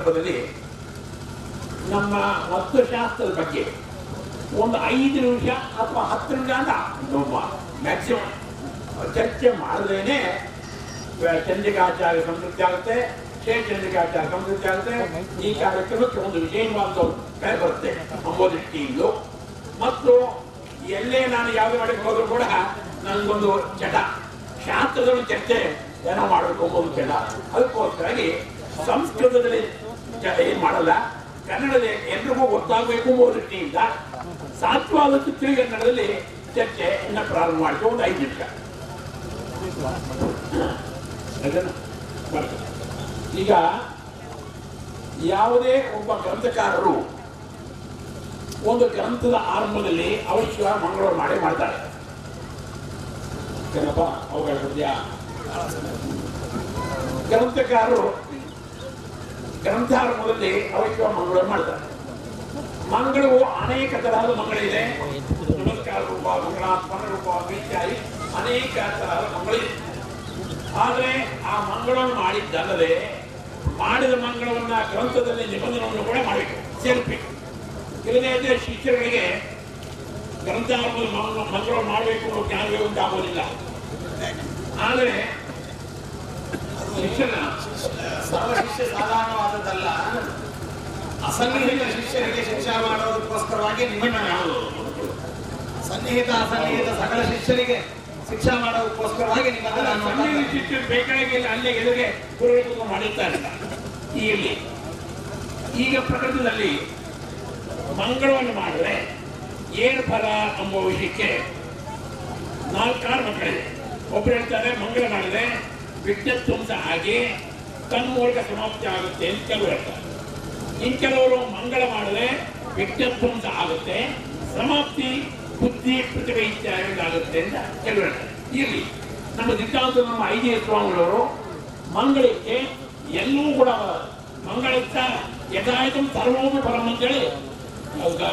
ಸಂದರ್ಭದಲ್ಲಿ ನಮ್ಮ ವಸ್ತುಶಾಸ್ತ್ರದ ಬಗ್ಗೆ ಒಂದು ಐದು ನಿಮಿಷ ಅಥವಾ ಹತ್ತು ನಿಮಿಷ ಅಂತ ಮ್ಯಾಕ್ಸಿಮಮ್ ಚರ್ಚೆ ಮಾಡದೇನೆ ಚಂದ್ರಿಕಾಚಾರ್ಯ ಸಮೃದ್ಧಿ ಆಗುತ್ತೆ, ಶ್ರೇ ಚಂದ್ರಿಕಾಚಾರ್ಯ ಸಮೃದ್ಧಿ ಆಗುತ್ತೆ. ಈ ಕಾರ್ಯಕ್ರಮಕ್ಕೆ ಒಂದು ವಿಜಯವಾದ ಬೆಲೆ ಬರುತ್ತೆ ಎಂಬ ದೃಷ್ಟಿಯಿಂದ ಮತ್ತು ಎಲ್ಲೇ ನಾನು ಯಾವುದೇ ಮಾಡಕ್ಕೆ ಹೋದ್ರು ಕೂಡ ನನಗೊಂದು ಚಟ ಶಾಸ್ತ್ರದಲ್ಲಿ ಚರ್ಚೆ ಏನೋ ಮಾಡಬೇಕು ಅಂಬೋದು ಚಟ ಅದಕ್ಕೋಸ್ಕರಾಗಿ ಸಂಸ್ಕೃತದಲ್ಲಿ ಏನ್ ಮಾಡಲ್ಲ? ಕನ್ನಡದ ಎಲ್ರಿಗೂ ಗೊತ್ತಾಗಬೇಕು ದೃಷ್ಟಿಯಿಂದ ಸಾಧ್ಯವಾದಷ್ಟು ತಿಳಿಗನ್ನಡದಲ್ಲಿ ಚರ್ಚೆ ಪ್ರಾರಂಭ ಮಾಡಿದ್ರು ಒಂದು ಐದು ನಿಮಿಷ. ಈಗ ಯಾವುದೇ ಒಬ್ಬ ಗ್ರಂಥಕಾರರು ಒಂದು ಗ್ರಂಥದ ಆರಂಭದಲ್ಲಿ ಅವಶ್ಯ ಮಂಗಳವಾರ ಮಾಡೇ ಮಾಡ್ತಾರೆ. ಏನಪ್ಪ? ಅವುಗಳ ಗ್ರಂಥಕಾರರು ಗ್ರಂಥಾರಂಭದಲ್ಲಿ ಅವಶ್ಯ ಮಂಗಳ ಮಾಡ್ತಾರೆ. ಮಂಗಳವು ಅನೇಕ ತರಹದ ಮಂಗಳಿದೆ. ನಮಸ್ಕಾರ ರೂಪ, ಮಂಗಳಾತ್ಮನ ರೂಪ ಇತ್ಯಾದಿ ಅನೇಕ ತರಹದ ಮಂಗಳಿದೆ. ಆದರೆ ಆ ಮಂಗಳವನ್ನು ಮಾಡಿದ್ದಲ್ಲದೆ ಮಾಡಿದ ಮಂಗಳವನ್ನ ಗ್ರಂಥದಲ್ಲಿ ನಿಬಂಧನವನ್ನು ಕೂಡ ಮಾಡಬೇಕು ಸೇರಿಸಬೇಕು ಇಲ್ಲದೇ ಇದ್ರೆ ಶಿಷ್ಯರಿಗೆ ಗ್ರಂಥಾರಂಭದ ಮಂಗಳ ಮಂಗಳವನ್ನು ಮಾಡಬೇಕು ಅನ್ನೋ ಜ್ಞಾನವೇ ಉಂಟಾಗೋದಿಲ್ಲ. ಆದರೆ ಶಿಕ್ಷಣ. ಸರ್ವ ಶಿಷ್ಯ ಸಾಧಾರಣವಾದದ್ದಲ್ಲ ಅಸನ್ನಿಹಿತ ಶಿಷ್ಯರಿಗೆ ಶಿಕ್ಷಣ ಮಾಡೋದಕ್ಕೋಸ್ಕರವಾಗಿ ನಿಬಂಧನೆ ಸನ್ನಿಹಿತ, ಅಸನ್ನಿಹಿತ ಸಕಲ ಶಿಷ್ಯರಿಗೆ ಶಿಕ್ಷಣ ಮಾಡೋದಕ್ಕೋಸ್ಕರವಾಗಿ ಅನ್ನುವಂಥದ್ದು. ಶಿಷ್ಯರು ಬೇಕಾಗಿಲ್ಲ ಅಲ್ಲೇ ಎದುರಿಗೆ ಪುರೋಹಿತರು ಮಾಡುತ್ತಾರೆ ಇಲ್ಲಿ. ಈಗ ಪ್ರಕರಣದಲ್ಲಿ ಮಂಗಳವನ್ನು ಮಾಡಿದ್ರೆ ಏನು ಫಲ ಎಂಬ ವಿಷಯಕ್ಕೆ ನಾಲ್ಕಾರು ಮಕ್ಕಳಿದೆ ಒಬ್ರು ಹೇಳ್ತಾರೆ, ಮಂಗಳ ಮಾಡಿದ್ರೆ ವಿದ್ಯುತ್ವಂಸ ಆಗಿ ತನ್ಮೂಲಕ ಸಮಾಪ್ತಿ ಆಗುತ್ತೆ ಅಂತ ಕೆಲವರು ಹೇಳ್ತಾರೆ. ಇನ್ ಕೆಲವರು ಮಂಗಳ ಮಾಡಿದ್ರೆ ವಿದ್ಯುತ್ವಂಸ ಆಗುತ್ತೆ, ಸಮಾಪ್ತಿ ಬುದ್ಧಿ ಪ್ರತಿಭೆ ಇತ್ಯಾದಿ ಆಗುತ್ತೆ ಅಂತ ಕೆಲವರು ಹೇಳ್ತಾರೆ. ಇರಲಿ ನಮ್ಮ ಸಿದ್ಧಾಂತ ನಮ್ಮ ಐದೇ ಸ್ವಾಮಿಗಳವರು ಮಂಗಳಕ್ಕೆ ಎಲ್ಲೂ ಕೂಡ ಮಂಗಳಕ್ಕ ಯಥಾಯಿತು ಸರ್ವೋಪಿ ಫಲಂ ಅಂತೇಳಿ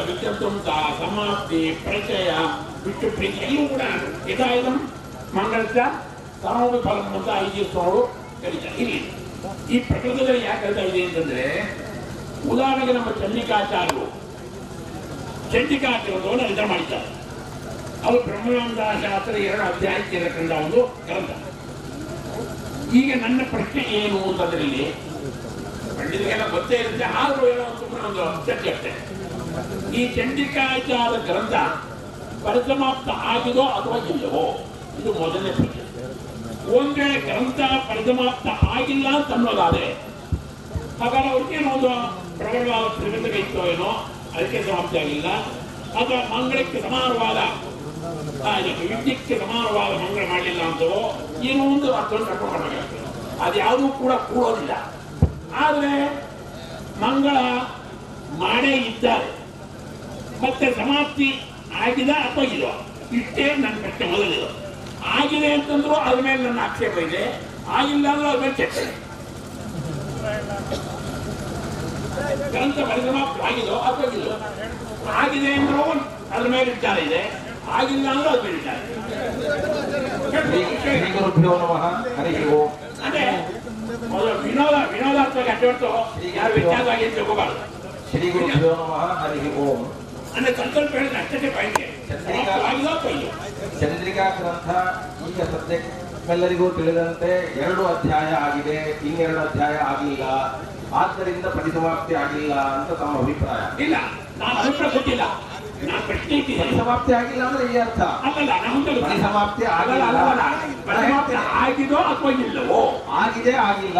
ವಿದ್ಯುತ್ವಂಸ ಸಮಾಪ್ತಿ ಪರಿಚಯ ಬಿಟ್ಟು ಪ್ರೀತಿ ಎಲ್ಲವೂ ಕೂಡ ಯಥಾಯಿತು ಮಂಗಳಕ್ಕ ಸರ್ವೋಪಿ ಫಲಂ ಅಂತ ಐದು ಸಾವಿರ ಕರೀತಾರೆ. ಇಲ್ಲಿ ಈ ಪ್ರಕೃತದಲ್ಲಿ ಯಾಕೆ ಹೇಳ್ತಾ ಇದೆ ಅಂತಂದ್ರೆ, ಉದಾಹರಣೆಗೆ ನಮ್ಮ ಚಂಡಿಕಾಚಾರ್ಯರು. ಚಂಡಿಕಾಚಾರ್ಯವನ್ನು ಅರ್ಥ ಮಾಡಿದ್ದಾರೆ. ಅವರು ಬ್ರಹ್ಮಾನಂದ ಶಾಸ್ತ್ರ ಎರಡು ಅಧ್ಯಾಯಕ್ಕೆ ಕಂಡ ಒಂದು ಗ್ರಂಥ. ಈಗ ನನ್ನ ಪ್ರಶ್ನೆ ಏನು ಅಂತಂದ್ರಲ್ಲಿ ಪಂಡಿತರಿಗೆಲ್ಲ ಗೊತ್ತೇ ಇರುತ್ತೆ, ಆದ್ರೂ ಏನೋ ಒಂದು ಚರ್ಚೆ ಅಷ್ಟೇ. ಈ ಚಂಡಿಕಾಚಾರ ಗ್ರಂಥ ಪರಿಸಮಾಪ್ತ ಆಗಿದೋ ಅಥವಾ ಇಲ್ಲವೋ, ಇದು ಮೊದಲನೇ ಪ್ರಶ್ನೆ. ಒಂದ್ ಗ್ರಂಥ ಪರಿಸಮಾಪ್ತ ಆಗಿಲ್ಲ ಅಂತ ಅನ್ನೋದಾದ್ರೆ, ಹಾಗಾದ್ರೆ ಅವ್ರಿಗೇನೋ ಒಂದು ಪ್ರಬಲವಾದ ಪ್ರಬಂಧಕ ಇತ್ತೋ ಏನೋ, ಅದಕ್ಕೆ ಸಮಾಪ್ತಿ ಆಗಿಲ್ಲ ಅಥವಾ ಮಂಗಳಕ್ಕೆ ಸಮಾನವಾದ ವಿದ್ಯಕ್ಕೆ ಸಮಾನವಾದ ಮಂಗಳ ಮಾಡಲಿಲ್ಲ ಅಂತ ಏನೋ ಒಂದು ಅರ್ಥವನ್ನು ಕರ್ಕೊಂಡು ಅದು ಯಾವುದೂ ಕೂಡ ಕೂಡೋದಿಲ್ಲ. ಆದರೆ ಮಂಗಳ ಮಾಡೇ ಇದ್ದಾರೆ. ಮತ್ತೆ ಸಮಾಪ್ತಿ ಆಗಿದೆ ಅಥವಾ ಇಲ್ಲ ಇಷ್ಟೇ ನನ್ನ ಪ್ರಶ್ನೆ ಮೊದಲಿದು ಆಗಿದೆ ಅಂತಂದ್ರು ಅದ್ರ ಮೇಲೆ ನನ್ನ ಆಕ್ಷೇಪ ಇದೆ. ಆಗಿಲ್ಲ ಅಂದ್ರೆ ಅದ್ರ ಮೇಲೆ ಚರ್ಚೆ. ಗ್ರಂಥ ಪರಿಸಮಾಪ್ತಿ ಆಗಿದೋ ಅಥವಾ ಆಗಿದೆ ಅಂದ್ರೂ ಅದ್ರ ಮೇಲೆ ವಿಚಾರ ಇದೆ. ಆಗಿಲ್ಲ ಅಂದ್ರೆ ಅದ್ರ ಮೇಲೆ ವಿಚಾರ ಮೊದಲು ವಿನೋದ ವಿನೋದಾತ್ಮಕ ಯಾರು ವಿಚಾರವಾಗಿ ಅಂತ ಹೋಗಬಾರ್ದು ಶ್ರೀ ನಮಃ. ಹರಿ ಓಂ. ಅಂದ್ರೆ ಸಂಕಲ್ಪ ಹೇಳಿದ್ರೆ ಅಷ್ಟೇ ಚಂದ್ರಿಕಾ ಗ್ರಂಥ ಈಗ ಸದ್ಯಕ್ಕೆಲ್ಲರಿಗೂ ತಿಳಿದಂತೆ ಎರಡು ಅಧ್ಯಾಯ ಆಗಿದೆ. ಇನ್ನೆರಡು ಅಧ್ಯಾಯ ಆಗಿಲ್ಲ ಆದ್ದರಿಂದ ಪರಿಸಮಾಪ್ತಿ ಆಗಿಲ್ಲ ಅಂತ ತಮ್ಮ ಅಭಿಪ್ರಾಯ. ಇಲ್ಲ. ನಾನು ಅಭಿಪ್ರಾಯ ಕೊಟ್ಟಿಲ್ಲ ಪರಿಸಮಾಪ್ತಿ ಆಗಿಲ್ಲ ಅಂದ್ರೆ ಈ ಅರ್ಥ. ಪರಿಸಮಾಪ್ತಿ ಆಗಿಲ್ಲ. ಆಗಿದೋ ಅಥವಾ ಇಲ್ಲವೋ? ಆಗಿದೆ ಆಗಿಲ್ಲ?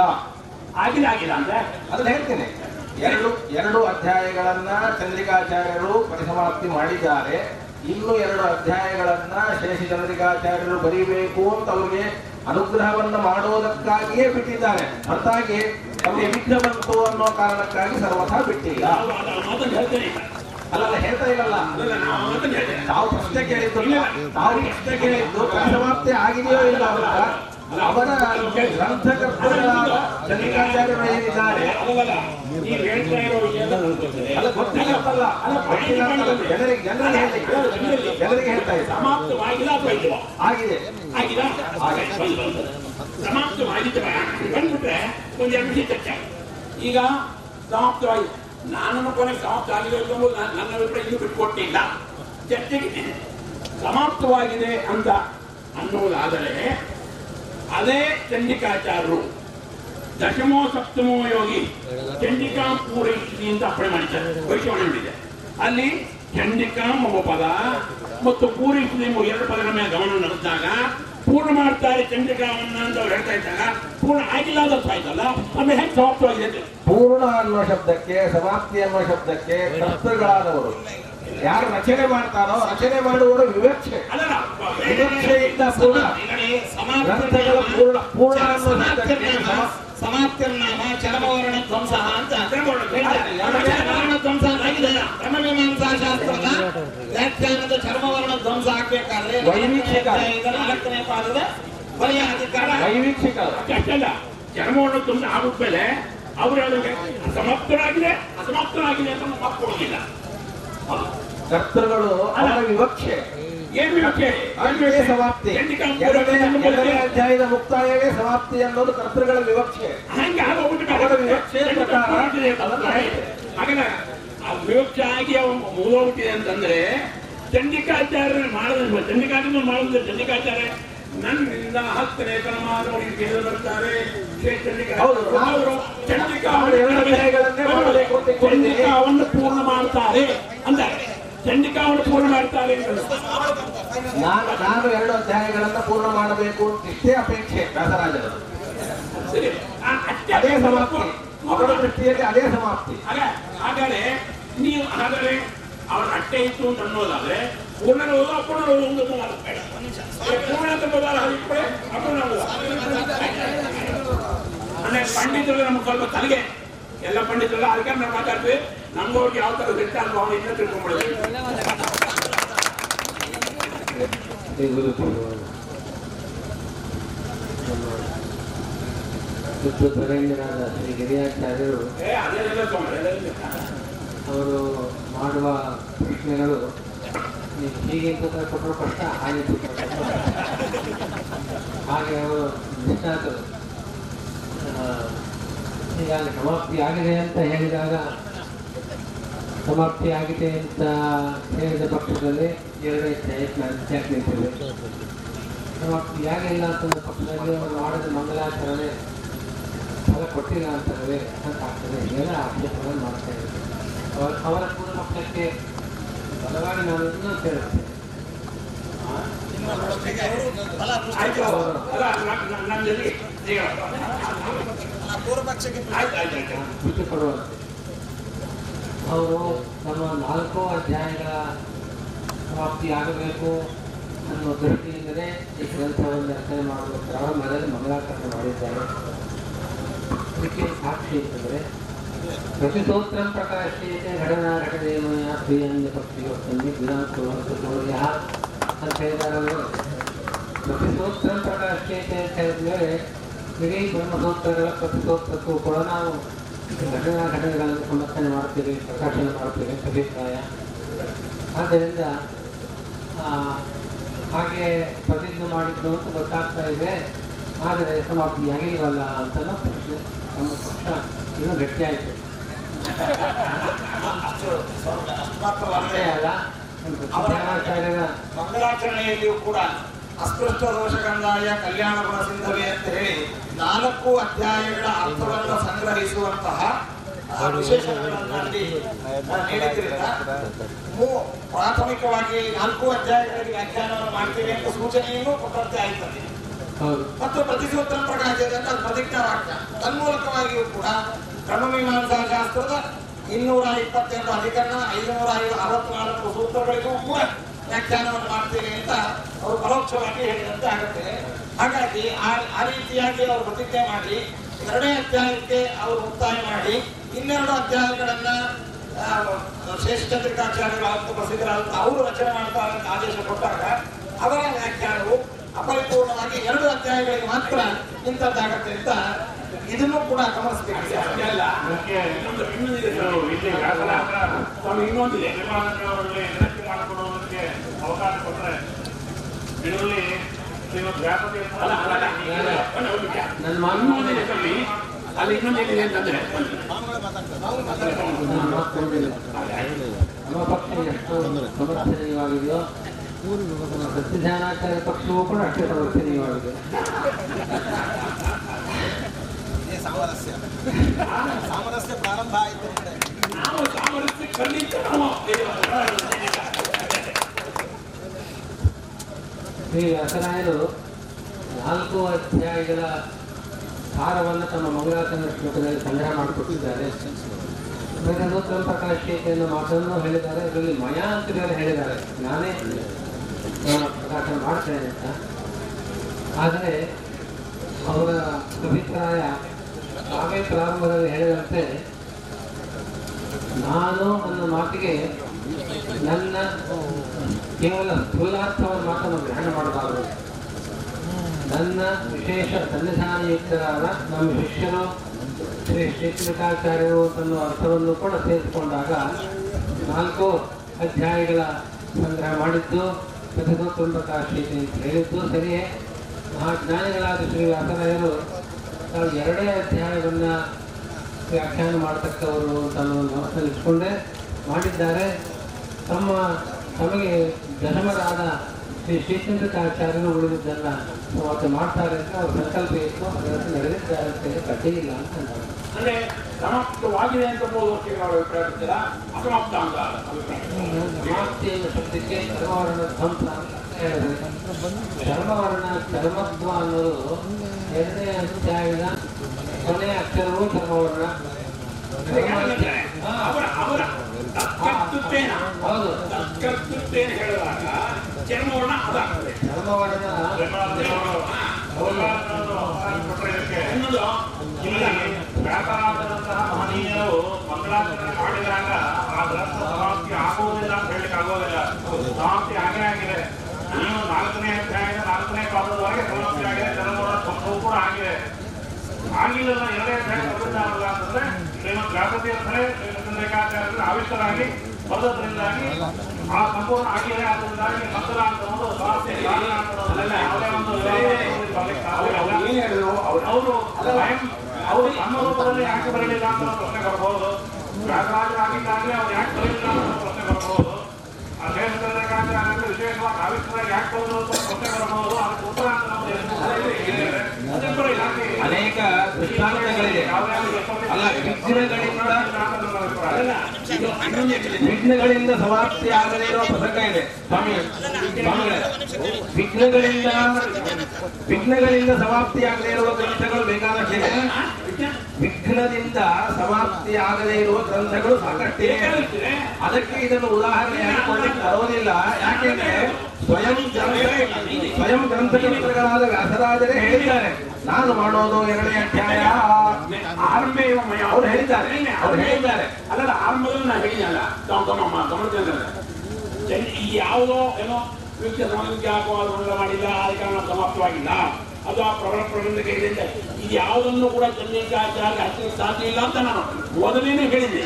ಆಗಿದೆ ಆಗಿಲ್ಲ ಅಂದ್ರೆ? ಅದನ್ನ ಹೇಳ್ತೇನೆ. ಎರಡು ಎರಡು ಅಧ್ಯಾಯಗಳನ್ನ ಚಂದ್ರಿಕಾಚಾರ್ಯರು ಪರಿಸಮಾಪ್ತಿ ಮಾಡಿದ್ದಾರೆ. ಇನ್ನು ಎರಡು ಅಧ್ಯಾಯಗಳನ್ನ ಶೇಷ ಚಂದ್ರಿಕಾಚಾರ್ಯರು ಬರೀಬೇಕು ಅಂತ ಅವರಿಗೆ ಅನುಗ್ರಹವನ್ನ ಮಾಡೋದಕ್ಕಾಗಿಯೇ ಬಿಟ್ಟಿದ್ದಾರೆ. ಹೊರತಾಗಿ ಅವರಿಗೆ ವಿಘ್ನ ಬಂತು ಅನ್ನೋ ಕಾರಣಕ್ಕಾಗಿ ಸರ್ವಥಾ ಬಿಟ್ಟಿಲ್ಲ. ಅಲ್ಲ ಹೇಳ್ತಾ ಹೇಳ್ತೇನೆ ತಾವು ಪ್ರಶ್ನೆ ಕೇಳಿದ್ದು ತಾವು ಪ್ರಶ್ನೆ ಕೇಳಿದ್ದು ಪರಿಸಮಾಪ್ತಿ ಆಗಿದೆಯೋ ಇಲ್ಲ ಅಂತ. ಅವರ ಗ್ರಂಥಕರ್ತರಾದ ಚಂದ್ರಿಕಾಚಾರ್ಯರು ಏನಿದ್ದಾರೆ. ಅಲ್ಲ ಗೊತ್ತಿಲ್ಲ ಅಂತಲ್ಲ. ಅಲ್ಲ ಗೊತ್ತಿಲ್ಲ ಅಂತಲ್ಲ. ಜನರಿಗೆ ಜನರಿಗೆ ಹೇಳಿ ಜನರಿಗೆ ಹೇಳ್ತಾ ಇದ್ದ ಸಮಾಪ್ತವಾಗಿಲ್ಲ ಅಥವಾ ಇಲ್ವೋ? ಆಗಿದೆ. ಆಗಿಲ್ಲ ಸಮಾಪ್ತವಾಗಿದ್ದರೆ ಬಂದ್ಬಿಟ್ರೆ ಒಂದು ಎರಡು ಚರ್ಚೆ. ಈಗ ಸಮಾಪ್ತವಾಗಿ ನಾನು ಕೊನೆಗೆ ಸಮಾಪ್ತ ಆಗಿದೆ ಎಂಬುದು ನನ್ನ ಅಭಿಪ್ರಾಯ ಇನ್ನೂ ಬಿಟ್ಕೊಟ್ಟಿಲ್ಲ. ಚರ್ಚೆಗೆ ಸಮಾಪ್ತವಾಗಿದೆ ಅಂತ ಅನ್ನುವುದಾದರೆ ಅದೇ ಚಂಡಿಕಾಚಾರ್ಯರು. ದಶಮೋ ಸಪ್ತಮೋ ಯೋಗಿ ಚಂಡಿಕಾ ಪೂರೈಸಿ ಅಂತ ಅಪ್ಪಣೆ ಮಾಡಿದ್ದಾರೆ. ವೈಶ್ವಣೆ ಮಾಡಿದೆ ಅಲ್ಲಿ ಚಂಡಿಕಾ ಎಂಬ ಪದ ಮತ್ತು ಪೂರೈಸಿ ಎಂಬ ಎರಡು ಪದಗಳ ಮೇಲೆ ಗಮನ ನಡೆಸಿದಾಗ ಪೂರ್ಣ ಮಾಡ್ತಾರೆ ಚಂಡಿಕಾವನ್ನ ಅಂತ ಅವ್ರು ಹೇಳ್ತಾ ಇದ್ದಾಗ ಪೂರ್ಣ ಆಗಿಲ್ಲ ಅಂತ ಆಯ್ತಲ್ಲ? ಆಮೇಲೆ ಹೆಂಗೆ ಸಮಾಪ್ತವಾಗಿದೆ ಪೂರ್ಣ ಅನ್ನೋ ಶಬ್ದಕ್ಕೆ ಸಮಾಪ್ತಿ ಅನ್ನೋ ಶಬ್ದಕ್ಕೆ ಕರ್ತೃಗಳಾದವರು. ಯಾರು ರಚನೆ ಮಾಡ್ತಾರೋ ರಚನೆ ಮಾಡುವವರು ವಿವಕ್ಷೆ. ವಿವಕ್ಷೆಯಿಂದ ಪೂರ್ಣ. ಗ್ರಂಥಗಳ ಪೂರ್ಣ ಪೂರ್ಣ ಅನ್ನೋ ಶಬ್ದಕ್ಕೆ ಸಮ- ಸಮಾಪ್ತಿರ್ನಾಮ ಚರಮವರ್ಣ ಧ್ವಂಸ ಅಂತ ಆಗಿದೆ. ಕ್ರಮಮೀಮಾಂಸಾ ಶಾಸ್ತ್ರದ ವ್ಯಾಖ್ಯಾನದ ಚರ್ಮವರ್ಣ ಧ್ವಂಸ ಆಗ್ಬೇಕಾದ್ರೆ ವೈವೀಕ್ಷಿಕ. ನಾಲ್ಕನೇ ಪಾದದ ಬಲಿಯ ಅಧಿಕಾರ. ವೈವೀಕ್ಷಿಕ ಅಷ್ಟಲ್ಲ ಚರ್ಮವನ್ನು ತುಂಬ ಆಗುತ್ತಮೇಲೆ ಅವರು ಹೇಳಿದ್ರೆ ಅಸಮಾಪ್ತರಾಗಿದೆ ಅಸಮಾಪ್ತರಾಗಿದೆ ಅಂತ ಮಾತು ಕೊಡೋದಿಲ್ಲ. ಕರ್ತೃಗಳು ಅವರ ವಿವಕ್ಷೆ. ಏನ್ ವಿವಕ್ಷೆ? ಸಮಾಪ್ತಿ. ಎರಡನೇ ಅಧ್ಯಾಯದ ಮುಕ್ತಾಯವೇ ಸಮಾಪ್ತಿ ಅನ್ನೋದು ಕರ್ತೃಗಳ ವಿವಕ್ಷೆ. ಹಂಗೆ ಅವರ ವಿವಕ್ಷೆ ಪ್ರಕಾರ ಅದನ್ನ ಆಯ್ತು. ಆ ವಿವಕ್ಷೆ ಆಗಿ ಅವ ಮುಗಿದೋಗ್ಬಿಟ್ಟಿದೆ ಅಂತಂದ್ರೆ ಚಂಡಿಕಾಚಾರ್ಯ ಮಾಡಿದ್ರೆ ಚಂಡಿಕಾಚಾರ್ಯ ಮಾಡಿದ್ರೆ ಚಂಡಿಕಾಚಾರ್ಯ ನನ್ನಿಂದ ಹತ್ತನೇ ತಲೆಮಾರಿನವರಿಗೆ ತಿಳಿದು ಬರ್ತಾರೆ. ಅವರು ಚಂಡಿಕಾ. ಚಂಡಿಕಾವನ್ನು ಪೂರ್ಣ ಮಾಡ್ತಾರೆ ಅಂತ ಚಂಡಿಕಾವನ್ನು ಪೂರ್ಣ ಮಾಡ್ತಾರೆ ನಾನು ನಾನು ಎರಡು ಅಧ್ಯಾಯಗಳನ್ನ ಪೂರ್ಣ ಮಾಡಬೇಕು ಅಂತ ಇಷ್ಟೇ ಅಪೇಕ್ಷೆ ವ್ಯಾಸರಾಜರು ಸರಿ ಅದೇ ಸಮಾಪ್ತಿ. ಅವರ ದೃಷ್ಟಿಯಲ್ಲಿ ಅದೇ ಸಮಾಪ್ತಿ. ಹಾಗ ಹಾಗಾದ್ರೆ ನೀವು ಹಾಗಾದ್ರೆ ಅವ್ರ ಅಟ್ಟೆ ಇತ್ತು ಅಂತ ಅನ್ನೋದಾದ್ರೆ ಪೂರ್ಣ ಓದು ಅಪೂರ್ಣ ಓದು ಒಂದು. ಪೂರ್ಣ ಇಟ್ಕೊಳ್ಳಿ ಅಪೂರ್ಣ ಪಂಡಿತರು ನಮ್ಗೆ ಸ್ವಲ್ಪ ತಲೆಗೆ ಎಲ್ಲ ಪಂಡಿತರೆಲ್ಲ ಅದಕ್ಕೆ ನಾವು ಮಾತಾಡ್ತೀವಿ. ನಮ್ಗೆ ಅವ್ರಿಗೆ ಯಾವ ತರ ವ್ಯಕ್ತ ಅನುಭವ ಇನ್ನೂ ತಿಳ್ಕೊಂಡ್ಬಿಡ್ತೀವಿ ಧರೇಂದ್ರನಾದ ಶ್ರೀ ಗಿರಿಯಾಚಾರ್ಯರು ಅವರು ಮಾಡುವ ಪ್ರಶ್ನೆಗಳು ನೀವು ಹೀಗೆ ಅಂತ ಕೊಟ್ಟರು ಕಷ್ಟ ಹಾಗೆ. ಹಾಗೆ ಅವರು ಆ, ಹೀಗಾಗಿ ಸಮಾಪ್ತಿ ಆಗಿದೆ ಅಂತ ಹೇಳಿದಾಗ ಸಮಾಪ್ತಿ ಆಗಿದೆ ಅಂತ ಹೇಳಿದ ಪಕ್ಷದಲ್ಲಿ ಎರಡನೇ ಪ್ರಯತ್ನ ನಿಂತಿದೆ ಸಮಾಪ್ತಿ ಆಗಿಲ್ಲ ಅಂತಂದ ಪಕ್ಷದಲ್ಲಿ ಅವರು ಮಾಡಿದ ಮಂಗಲಾಚರಣೆ ಫಲ ಕೊಟ್ಟಿಲ್ಲ ಅಂತಂದರೆ ಅಂತ ಆಗ್ತದೆ. ಎಲ್ಲ ಆಕ್ಷೇಪಗಳನ್ನು ಮಾಡ್ತಾ ಇದ್ದಾರೆ. ಅವರ ಅವರ ಪೂರ್ಣ ಮಕ್ಕಳಕ್ಕೆ ಬಲವಾಗಿ ನಾನು ಕೊಡುವಂತೆ ಅವರು ನಮ್ಮ ನಾಲ್ಕು ಅಧ್ಯಾಯಗಳ ಸಮಾಪ್ತಿ ಆಗಬೇಕು ಅನ್ನೋ ದೃಷ್ಟಿಯಿಂದಲೇ ಈ ಗ್ರಂಥವನ್ನು ರಚನೆ ಮಾಡುವ ಪ್ರಾರಂಭದಲ್ಲಿ ಮಂಗಳಾಕರಣೆ ಮಾಡಿದ್ದಾರೆ. ಸಾಕ್ಷಿ ಅಂತಂದರೆ ಪ್ರತಿಸೂತ್ರ ಪ್ರಕಾಶೀಯತೆ ಘಟನಾ ಘಟನೆಯ ಪ್ರಿಯಂಜ ಪಕ್ಷಿಯೋ ಸಂಧಿ ದಿನಾಂಕ ಅಂತ ಹೇಳಿದ್ದಾರೆ ಪ್ರತಿಸೂತ್ರ ಪ್ರಕಾಶೀಯತೆ ಅಂತ ಹೇಳಿದ್ಮೇಲೆ ಇಡೀ ಬ್ರಹ್ಮಸೂತ್ರಗಳ ಪ್ರತಿಸೂತ್ರಕ್ಕೂ ಕೂಡ ನಾವು ಘಟನಾ ಘಟನೆಗಳನ್ನು ಸಮರ್ಥನೆ ಮಾಡ್ತೀವಿ ಪ್ರಕಾಶನ ಮಾಡ್ತೀವಿ ಅಂತ ಅಭಿಪ್ರಾಯ. ಆದ್ದರಿಂದ ಹಾಗೆ ಪ್ರತಿಜ್ಞೆ ಮಾಡಿದ್ದು ಅಂತ ಗೊತ್ತಾಗ್ತಾ ಇದೆ. ಆದರೆ ಸಮಾಪ್ತಿ ಆಗಿಲ್ವಲ್ಲ ಅಂತ ಪ್ರಶ್ನೆ. ನಮ್ಮ ಪಕ್ಷ ಇನ್ನೂ ಗಟ್ಟಿಯಾಯಿತು ಅಲ್ಲ ಮಂಗಲಾಚರಣೆಯಲ್ಲಿಯೂ ಕೂಡ ಅಸ್ಪೃಷ್ಟ ಕಂದಾಯ ಕಲ್ಯಾಣ ಗುಣ ಸಿಂಧವೇ ಅಂತ ಹೇಳಿ ನಾಲ್ಕು ಅಧ್ಯಾಯಗಳ ಅರ್ಥವನ್ನು ಸಂಗ್ರಹಿಸುವಂತಹ ಪ್ರಾಥಮಿಕವಾಗಿ ನಾಲ್ಕು ಅಧ್ಯಾಯಗಳಲ್ಲಿ ವ್ಯಾಖ್ಯಾನವನ್ನು ಮಾಡ್ತೀವಿ ಅಂತ ಸೂಚನೆಯನ್ನು ಕೊಟ್ಟಂತೆ ಆಯ್ತದೆ. ಮತ್ತು ಪ್ರತಿಸೂತ್ರ ಪ್ರಕಾಶದಿಂದ ಪ್ರತಿಜ್ಞಾ ವಾಕ್ಯ ತನ್ಮೂಲಕವಾಗಿಯೂ ಕೂಡ ಕ್ರಮಮೀಮಾಂಸಾ ಶಾಸ್ತ್ರದ ಇನ್ನೂರ ಇಪ್ಪತ್ತೆರಡು ಅಧಿಕರಣ ಐದುನೂರ ಅರವತ್ನಾಲ್ಕು ಸೂತ್ರಗಳಿಗೂ ಕೂಡ ವ್ಯಾಖ್ಯಾನವನ್ನು ಮಾಡ್ತೀವಿ ಅಂತ ಅವರು ಪರೋಕ್ಷವಾಗಿ ಹೇಳಿದಂತೆ ಆಗುತ್ತೆ. ಹಾಗಾಗಿ ಆ ರೀತಿಯಾಗಿ ಅವರು ಪ್ರತಿಜ್ಞೆ ಮಾಡಿ ಎರಡನೇ ಅಧ್ಯಾಯಕ್ಕೆ ಅವರು ಮುಕ್ತಾಯ ಮಾಡಿ ಇನ್ನೆರಡು ಅಧ್ಯಾಯಗಳನ್ನ ಆ, ಶ್ರೇಷ್ಠಚಂದ್ರಿಕಾಚಾರ್ಯರು ಮತ್ತು ಪ್ರಸಿದ್ಧರಾದಂಥ ಅವರು ರಚನೆ ಮಾಡ್ತಾರೆ ಆದೇಶ ಕೊಟ್ಟಾಗ ಅವರ ವ್ಯಾಖ್ಯಾನವು ಅಪರಿಪೂರ್ಣವಾಗಿ ಎರಡು ಅಧ್ಯಾಯಗಳಿಗೆ ಮಾತ್ರ ಇಂಥದ್ದಾಗತ್ತೆ ಅಂತ ಇದನ್ನು ಕೂಡ ಗಮನಿಸಬೇಕು. ಅಲ್ಲಿ ಇನ್ನೊಂದು ಇನ್ನೊಂದಿದೆ ಅವಕಾಶ ಕೊಟ್ಟರೆ ಇದರಲ್ಲಿ ಅಲ್ಲ. ನನ್ನ ಅಲ್ಲಿ ಇನ್ನೊಂದೇನಿದೆ ಅಂತಂದ್ರೆ ಅದನ್ನು ಮಾತನಾಡಿಲ್ಲ. ನಮ್ಮ ಪಕ್ಷ ಎಷ್ಟು ಸಮರ್ಥನೀಯವಾಗಿದೆಯೋ ಸತ್ಯಧ್ಯಾನಾಚಾರ್ಯ ಪಕ್ಷವೂ ಕೂಡ ಅಷ್ಟೇ ಸಮರ್ಥನೀಯವಾಗಿದೆ ಸಾಮರಸ್ಯ ಸಾಮರಸ್ಯ ಪ್ರಾರಂಭ ಆಯಿತು ನಾವು ಸಾಮರಸ್ಯ ಖಂಡಿತ ಶ್ರೀ ವ್ಯಾಸರಾಯರು ನಾಲ್ಕು ಅಧ್ಯಾಯಗಳ ಭಾರವನ್ನು ತಮ್ಮ ಮಂಗಳಾಚರಣ ಶ್ಲೋಕದಲ್ಲಿ ಸಂಗ್ರಹ ಮಾಡಿಕೊಟ್ಟಿದ್ದಾರೆ. ಪ್ರಕಾಶ್ ಮಾತನ್ನು ಹೇಳಿದ್ದಾರೆ ಅದರಲ್ಲಿ ಮಯ ಅಂತ ಹೇಳಿದ್ದಾರೆ ನಾನೇ ಪ್ರಕಾಶನ ಮಾಡ್ತೇನೆ ಅಂತ. ಆದರೆ, ಅವರ ಅಭಿಪ್ರಾಯ ತಾವೇ ಪ್ರಾರಂಭದಲ್ಲಿ ಹೇಳಿದಂತೆ, ನಾನು ನನ್ನ ಮಾತಿಗೆ ನನ್ನ ಕೇವಲ ಸ್ಥೂಲಾರ್ಥವನ್ನು ಮಾತನ್ನು ಗ್ರಹಣ ಮಾಡಬಾರದು. ನನ್ನ ವಿಶೇಷ ಸನ್ನಿಧಾನಯುಕ್ತರಾದ ನಮ್ಮ ಶಿಷ್ಯರು, ಶ್ರೀ ಶೈಕ್ಷಣಿಕಾಚಾರ್ಯರು ತನ್ನ ಅರ್ಥವನ್ನು ಕೂಡ ಸೇರಿಸಿಕೊಂಡಾಗ ನಾಲ್ಕು ಅಧ್ಯಾಯಗಳ ಸಂಗ್ರಹ ಮಾಡಿದ್ದು ಪ್ರತಿಭೋತ್ವಂಬಕಾಶೀತಿ ಅಂತ ಹೇಳಿದ್ದು ಸರಿಯೇ. ಮಹಾಜ್ಞಾನಿಗಳಾದ ಶ್ರೀ ವ್ಯಾಸರಾಯರು ತಾವು ಎರಡೇ ಅಧ್ಯಾಯವನ್ನು ವ್ಯಾಖ್ಯಾನ ಮಾಡತಕ್ಕವರು ಅಂತ ಅನ್ನೋ ಮನಸ್ಸಲ್ಲಿ ಇಟ್ಕೊಂಡೇ. ಮಾಡಿದ್ದಾರೆ. ತಮ್ಮ ತಮಗೆ ದಶಮರಾದ ಶ್ರೀ ಶ್ರೀಚಂದ್ರಿಕಾಚಾರ್ಯರು ಉಳಿದಿದ್ದನ್ನ ಅವತ್ತು ಮಾಡ್ತಾರೆ ಅಂತ ಅವ್ರ ಸಂಕಲ್ಪ ಇತ್ತು ಅದರಲ್ಲಿ ನಡೆದಿದ್ದಾರೆ ಅಂತ ಕಡ್ಡಿ ಇಲ್ಲ ಅಂತ. ಅಂದ್ರೆ ಸಮಾಪ್ತವಾಗಿದೆ ಅಂತ ಮೂರು ವರ್ಷಗಳ ಅಭಿಪ್ರಾಯ ಅಸಮಾಪ್ತ ಅಂತ ಸಮಾಪ್ತಿ ಶಬ್ದಕ್ಕೆ ಧರ್ಮವರ್ಣ ಧ್ವಂಸ ಚರ್ಮವರ್ಣ ಚರ್ಮತ್ವ ಅನ್ನೋದು ಎರಡನೇ ಅಧ್ಯಾಯದ ಕೊನೆಯ ಅಕ್ಷರವೂ ಧರ್ಮವರ್ಣ. ಅವರ. ತತ್ಕರ್ತೃತ್ವೇನ ತತ್ಕರ್ತೃತ್ವೇನ ಹೇಳಿದಾಗ ಚರ್ಮವರ್ಣ ಅದಾಗ್ತದೆ ಇನ್ನೊಂದು ಇಲ್ಲಿ ವ್ಯಾಪಾರದಂತಹ ಮಹನೀಯರು ಮಂಗಳಾಚರಣೆ ಮಾಡಿದಾಗ ಆ ಗ್ರಂಥ ಸಮಾಪ್ತಿ ಆಗುವುದಿಲ್ಲ ಅಂತ ಹೇಳಲಿಕ್ಕೆ ಆಗೋದಿಲ್ಲ ಸಮಾಪ್ತಿ ಆಗೇ ಆಗಿದೆ ನೀವು ನಾಲ್ಕನೇ ಅಧ್ಯಾಯದ ನಾಲ್ಕನೇ ಪಾದದವರೆಗೆ ಸಮಾಪ್ತಿ ಆಗಿದೆ ಚರ್ಮವರ್ಣ ಸಂಭವ ಕೂಡ ಆಗಿದೆ ಆಗಿಲ್ಲ ಎರಡನೇ ಅಧ್ಯಾಯ ಅಂತಂದ್ರೆ ಶ್ರೀಮದ್ ವ್ಯಾಸತೀರ್ಥರೇ ಶ್ರೀಮಂತರೇಖಾಚಾರ್ಯರು ಆವಿಷ್ಟರಾಗಿ ಬರೋದ್ರಿಂದಾಗಿ ಆ ಸಂಪೂರ್ಣ ಆಗಿದೆ ಆದ್ರಿಂದಾಗಿ ಮಂಗಲ ಅಂತ ಒಂದು ಸಮಾಪ್ತಿ ಕಾರಣ ಅವ್ರು ಅವರು ತಮ್ಮ ರೂಪದಲ್ಲಿ ಯಾಕೆ ಬರಲಿಲ್ಲ ಅಂತ ಪ್ರಶ್ನೆ ಬರ್ಬೋದು. ವ್ಯಾಸರಾಜರಾಗಿದ್ದಾಗಲೇ ಅವ್ರು ಯಾಕೆ ಬರಲಿಲ್ಲ ಅಂತ ಪ್ರಶ್ನೆ ಬರ್ಬೋದು. ಅಧ್ಯಯನದಲ್ಲಿ ವಿಶೇಷವಾಗಿ ಆವಿಷ್ಟರಾಗಿ ಯಾಕೆ ಬರೋದು ಅಂತ ಒಂದು ಪ್ರಶ್ನೆ ಬರ್ಬೋದು ಅದಕ್ಕೆ ಉತ್ತರ ಅಂತ ನಮ್ದು ಏನು? ಅದಕ್ಕೂ ಇಲಾಖೆ ಅನೇಕ ದೃಷ್ಟಾಂತಗಳಿದೆ ಅಲ್ಲ, ವಿಘ್ನಗಳಿಂದ ವಿಘ್ನಗಳಿಂದ ಸಮಾಪ್ತಿ ಆಗದೇ ಇರುವ ಪ್ರಸಂಗ ಇದೆ. ಸ್ವಾಮಿ ವಿಘ್ನಗಳಿಂದ ವಿಘ್ನಗಳಿಂದ ಸಮಾಪ್ತಿ ಆಗದೇ ಇರುವ ಗ್ರಂಥಗಳು ಬೇಕಾದಷ್ಟಿದೆ. ವಿಘ್ನದಿಂದ ಸಮಾಪ್ತಿ ಆಗದೇ ಇರುವ ಗ್ರಂಥಗಳು ಬೇಕಾದಷ್ಟಿದೆ. ಅದಕ್ಕೆ ಇದನ್ನು ಉದಾಹರಣೆಯಾಗಿ ಕೊಡ್ಲಿಕ್ಕೆ ಬರೋದಿಲ್ಲ ಯಾಕೆಂದ್ರೆ ಸ್ವಯಂ ಸ್ವಯಂ ಗ್ರಂಥಕರ್ತೃಗಳಾದ ವ್ಯಾಸರಾಜರೇ ಹೇಳಿದ್ದಾರೆ. ನಾನು ಮಾಡೋದು ಎರಡನೇ ಅಧ್ಯಾಯ. ಆರಂಭ ಅವ್ರು ಹೇಳಿದ್ದಾರೆ. ಅವ್ರು ಹೇಳಿದ್ದಾರೆ. ಅಲ್ಲಲ್ಲ ಆರಂಭದಲ್ಲಿ ನಾನು ಹೇಳಿದಲ್ಲ ಯಾವುದೋ ಏನೋ ವೃಕ್ಷ ಸಮಾಜಕ್ಕೆ ಹಾಕುವ ಮಾಡಿಲ್ಲ. ಕಾರಣ ಸಮಾಪ್ತವಾಗಿಲ್ಲ. ಅದು ಆ ಪ್ರಬಲಪ್ರಬಂಧಕ್ಕೆ ಹೇಳಿದ್ದೆ ಇದು ಯಾವುದನ್ನು ಕೂಡ ಜನರಿಗೆ ಆಚಾರ್ಯ ಸಾಧ್ಯ ಇಲ್ಲ ಅಂತ ನಾನು ಮೊದಲೇನೆ ಹೇಳಿದೆ